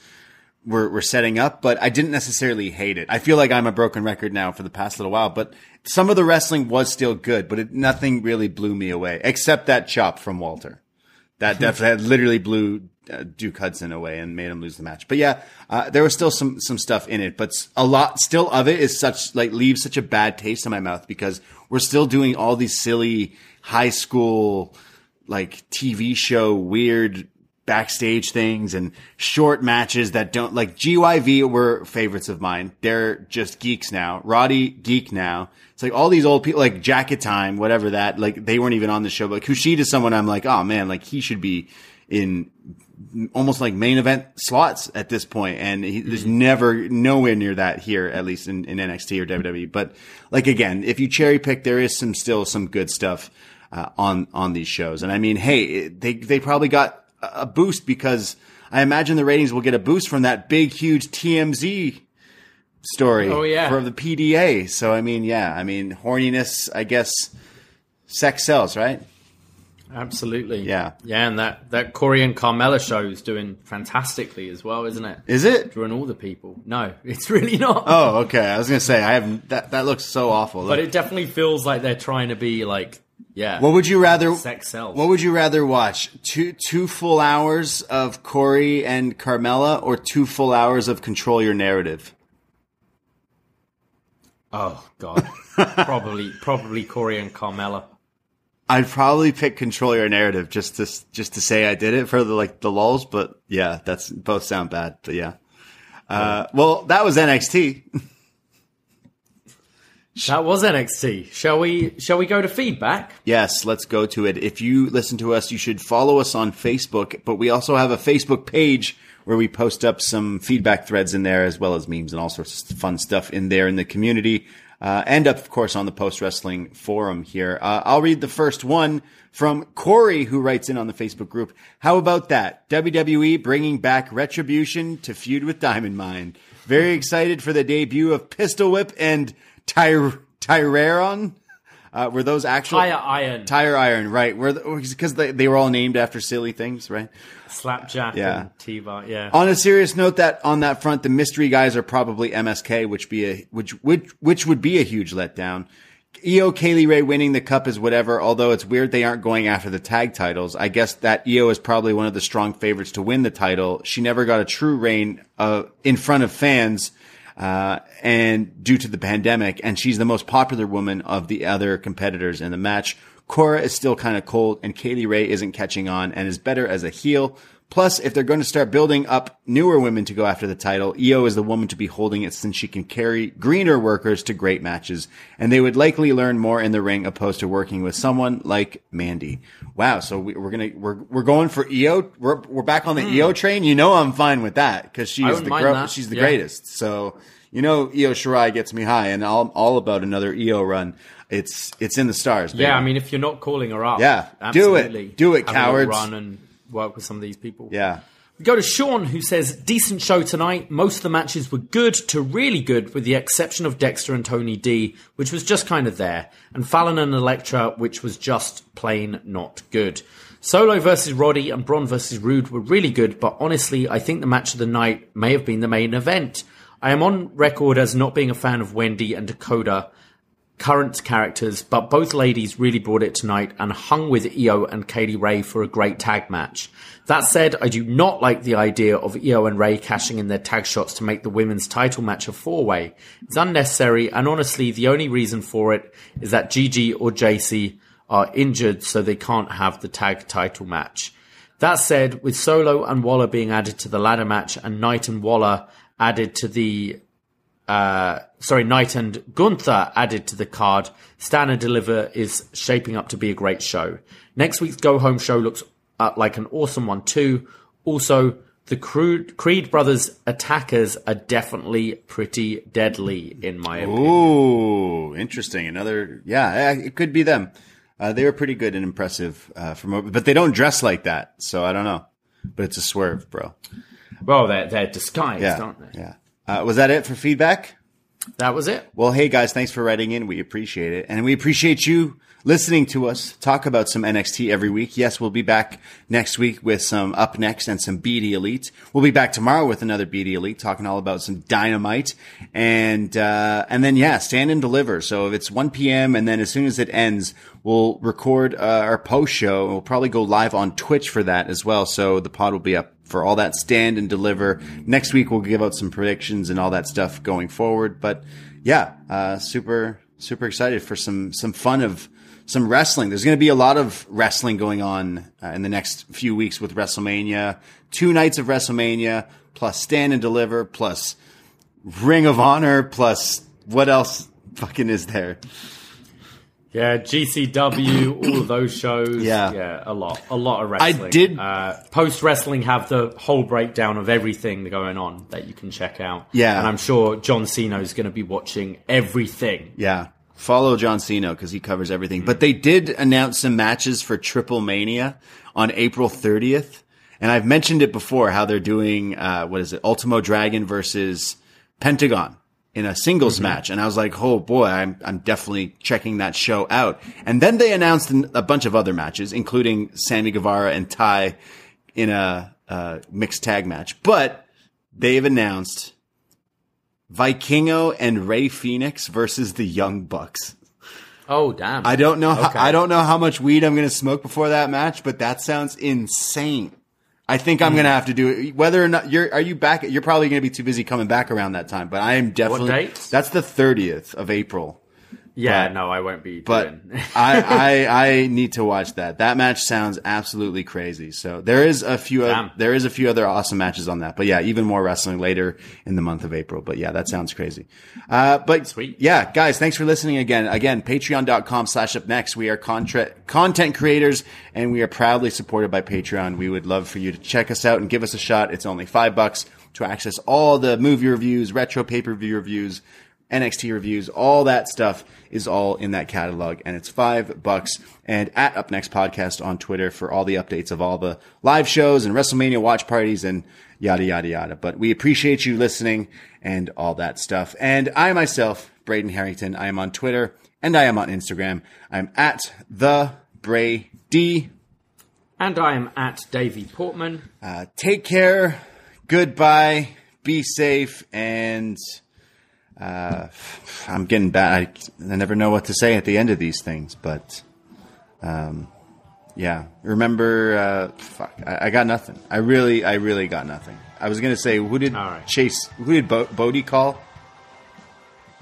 we're we're setting up, but I didn't necessarily hate it. I feel like I'm a broken record now for the past little while, but some of the wrestling was still good, but it, nothing really blew me away except that chop from Walter. That definitely literally blew uh, Duke Hudson away and made him lose the match. But yeah, uh, there was still some some stuff in it, but a lot still of it is such like leaves such a bad taste in my mouth because we're still doing all these silly high school like TV show weird backstage things and short matches that don't like GYV were favorites of mine. They're just geeks now. Roddy geek now. It's like all these old people like Jacket Time, whatever that, like they weren't even on the show, but Kushida is someone I'm like, oh man, like he should be in almost like main event slots at this point, and he, there's never nowhere near that here, at least in, in NXT or WWE. But like again, if you cherry pick, there is some still some good stuff uh, on on these shows, and I mean, hey, they they probably got a boost because I imagine the ratings will get a boost from that big huge TMZ story Oh, yeah. for the PDA. So I mean, yeah, I mean, horniness, I guess, sex sells, right? Absolutely. Yeah. Yeah, and that, that Corey and Carmella show is doing fantastically as well, isn't it? Is it? Drawing all the people. No, it's really not. Oh, okay. I was gonna say I haven't. That that looks so awful. But it definitely feels like they're trying to be like, yeah. what would you rather? Sex sells. What would you rather watch? Two two full hours of Corey and Carmella, or two full hours of Control Your Narrative? Oh God, probably probably Corey and Carmella. I'd probably pick Control Your Narrative just to just to say I did it for the like the lulls. But yeah, that's both sound bad. But yeah. Uh, well, that was NXT. That was NXT. Shall we? Shall we go to feedback? Yes, let's go to it. If you listen to us, you should follow us on Facebook, but we also have a Facebook page where we post up some feedback threads in there as well as memes and all sorts of fun stuff in there in the community. Uh, and up, of course on the post wrestling forum here. Uh, I'll read the first one from Corey who writes in on the Facebook group. How about that? WWE bringing back retribution to feud with Diamond Mine. Very excited for the debut of Pistol Whip and Tyr- Tyreron. Uh, were those actual Tire Iron, Tire Iron, right? Were because they, they were all named after silly things, right? Slapjack, Yeah. T-Bar. Yeah. On a serious note, that on that front, the mystery guys are probably MSK, which be a which which which would be a huge letdown. Io Kaylee Ray winning the cup is whatever, although it's weird they aren't going after the tag titles. I guess that Io is probably one of the strong favorites to win the title. She never got a true reign uh, in front of fans, uh, and due to the pandemic, and she's the most popular woman of the other competitors in the match. Cora is still kind of cold, and Kay Lee Ray isn't catching on and is better as a heel. Plus, if they're going to start building up newer women to go after the title, Io is the woman to be holding it since she can carry greener workers to great matches, and they would likely learn more in the ring opposed to working with someone like Mandy. Wow, so we, we're gonna we're we're going for Io. We're we're back on the Io hmm. train. You know I'm fine with that because she. I is wouldn't the gro- she's the Yeah. greatest. So you know Io Shirai gets me high, and all all about another Io run. It's it's in the stars. Yeah. I mean, if you're not calling her up, Yeah, do it. Do it, Have a little cowards. Run and work with some of these people. yeah. We go to Sean, who says, decent show tonight. Most of the matches were good to really good, with the exception of Dexter and Tony D, which was just kind of there, and Fallon and Elektra, which was just plain not good. Solo versus Roddy and Bron versus Roode were really good, but honestly, I think the match of the night may have been the main event. I am on record as not being a fan of Wendy and Dakota current characters, but both ladies really brought it tonight and hung with Io and Kay Lee Ray for a great tag match. That said, I do not like the idea of Io and Ray cashing in their tag shots to make the women's title match a four way. It's unnecessary, and honestly, the only reason for it is that Gigi or JC are injured, so they can't have the tag title match. That said, with Solo and Waller being added to the ladder match and Knight and Waller added to the uh, sorry, Knight and Gunther added to the card. Stand and Deliver is shaping up to be a great show. Next week's Go Home show looks uh, like an awesome one too. Also, the Creed, Creed brothers attackers are definitely pretty deadly in my opinion. Ooh, interesting. Another, yeah, it could be them. Uh, they were pretty good and impressive uh, from, but they don't dress like that, so I don't know. But it's a swerve, bro. Well, they're they're disguised, Yeah, aren't they? yeah. Uh, was that it for feedback? That was it. Well, hey guys, thanks for writing in. We appreciate it. And we appreciate you listening to us talk about some NXT every week. Yes, we'll be back next week with some Up Next and some BD Elite. We'll be back tomorrow with another BD Elite talking all about some dynamite. And, uh, and then yeah, stand and deliver. So if it's 1 p.m. and then as soon as it ends, we'll record uh, our post show we'll probably go live on Twitch for that as well. So the pod will be up for all that stand and deliver. Next week we'll give out some predictions and all that stuff going forward. But yeah, uh, super super excited for some some fun of some wrestling. There's going to be a lot of wrestling going on uh, in the next few weeks with WrestleMania. Two nights of WrestleMania plus stand and deliver plus Ring of Honor plus what else fucking is there? Yeah, GCW, all of those shows. Yeah. yeah, a lot, a lot of wrestling. I did- uh, post wrestling have the whole breakdown of everything going on that you can check out. Yeah. and I'm sure John Siino is going to be watching everything. Yeah. Follow John Siino because he covers everything. But they did announce some matches for Triple Mania on April 30th. And I've mentioned it before how they're doing, uh, what is it? Ultimo Dragon versus Pentagon in a singles match. And I was like, oh boy, I'm, I'm definitely checking that show out. And then they announced a bunch of other matches, including Sammy Guevara and Tay in a, uh, mixed tag match. But they've announced Vikingo and Rey Fenix versus the Young Bucks. Oh damn! I don't know. How, I don't know how much weed I'm going to smoke before that match, but that sounds insane. I think I'm hmm. going to have to do it. Whether or not you're, are you back? You're probably going to be too busy coming back around that time. But I am definitely. date? That's the 30th of April. Yeah, but- no, I won't be. But. I, I I need to watch that. That match sounds absolutely crazy. So there is a few there is a few other awesome matches on that. But yeah, even more wrestling later in the month of April. But yeah, that sounds crazy. Uh, but Sweet. Yeah, guys, thanks for listening again. Again, patreon.com slash up next. We are contra- content creators and we are proudly supported by Patreon. We would love for you to check us out and give us a shot. It's only five bucks to access all the movie reviews, retro pay-per-view reviews, NXT reviews, all that stuff is all in that catalog, and it's five bucks. And at Up Next Podcast on Twitter for all the updates of all the live shows and WrestleMania watch parties and yada yada yada. But we appreciate you listening and all that stuff. And I myself, Braden Herrington, I am on Twitter and I am on Instagram. I'm at the Bray D. and I am at Davie Portman. Uh, take care. Goodbye. Be safe. And uh, I'm getting bad. I, I never know what to say at the end of these things, but um, yeah. Remember, uh, fuck. I, I got nothing. I really, I really got nothing. I was gonna say, who did right. Chase? Who did Bo- Bodhi call?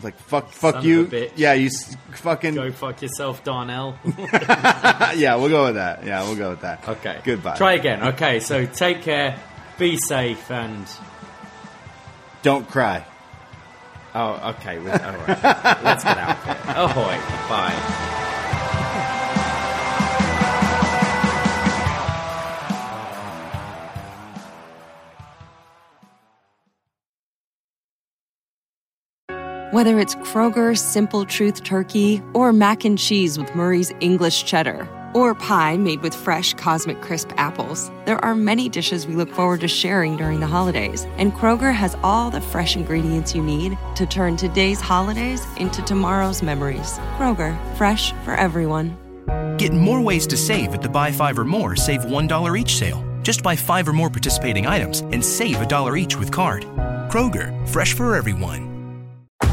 Like fuck, fuck Son you. Yeah, you s- fucking. Go fuck yourself, Darnell. yeah, we'll go with that. Yeah, we'll go with that. okay. Goodbye. Try again. Okay, so take care, be safe, and Don't cry. Oh, okay. All right. Let's get out of here. Oh, Ahoy! Bye. Whether it's Kroger's Simple Truth Turkey or mac and cheese with Murray's English Cheddar or pie made with fresh Cosmic Crisp apples, there are many dishes we look forward to sharing during the holidays. And Kroger has all the fresh ingredients you need to turn today's holidays into tomorrow's memories. Kroger, fresh for everyone. Get more ways to save at the Buy Five or More Save $1 each sale. Just buy five or more participating items and save a dollar each with card. Kroger, fresh for everyone.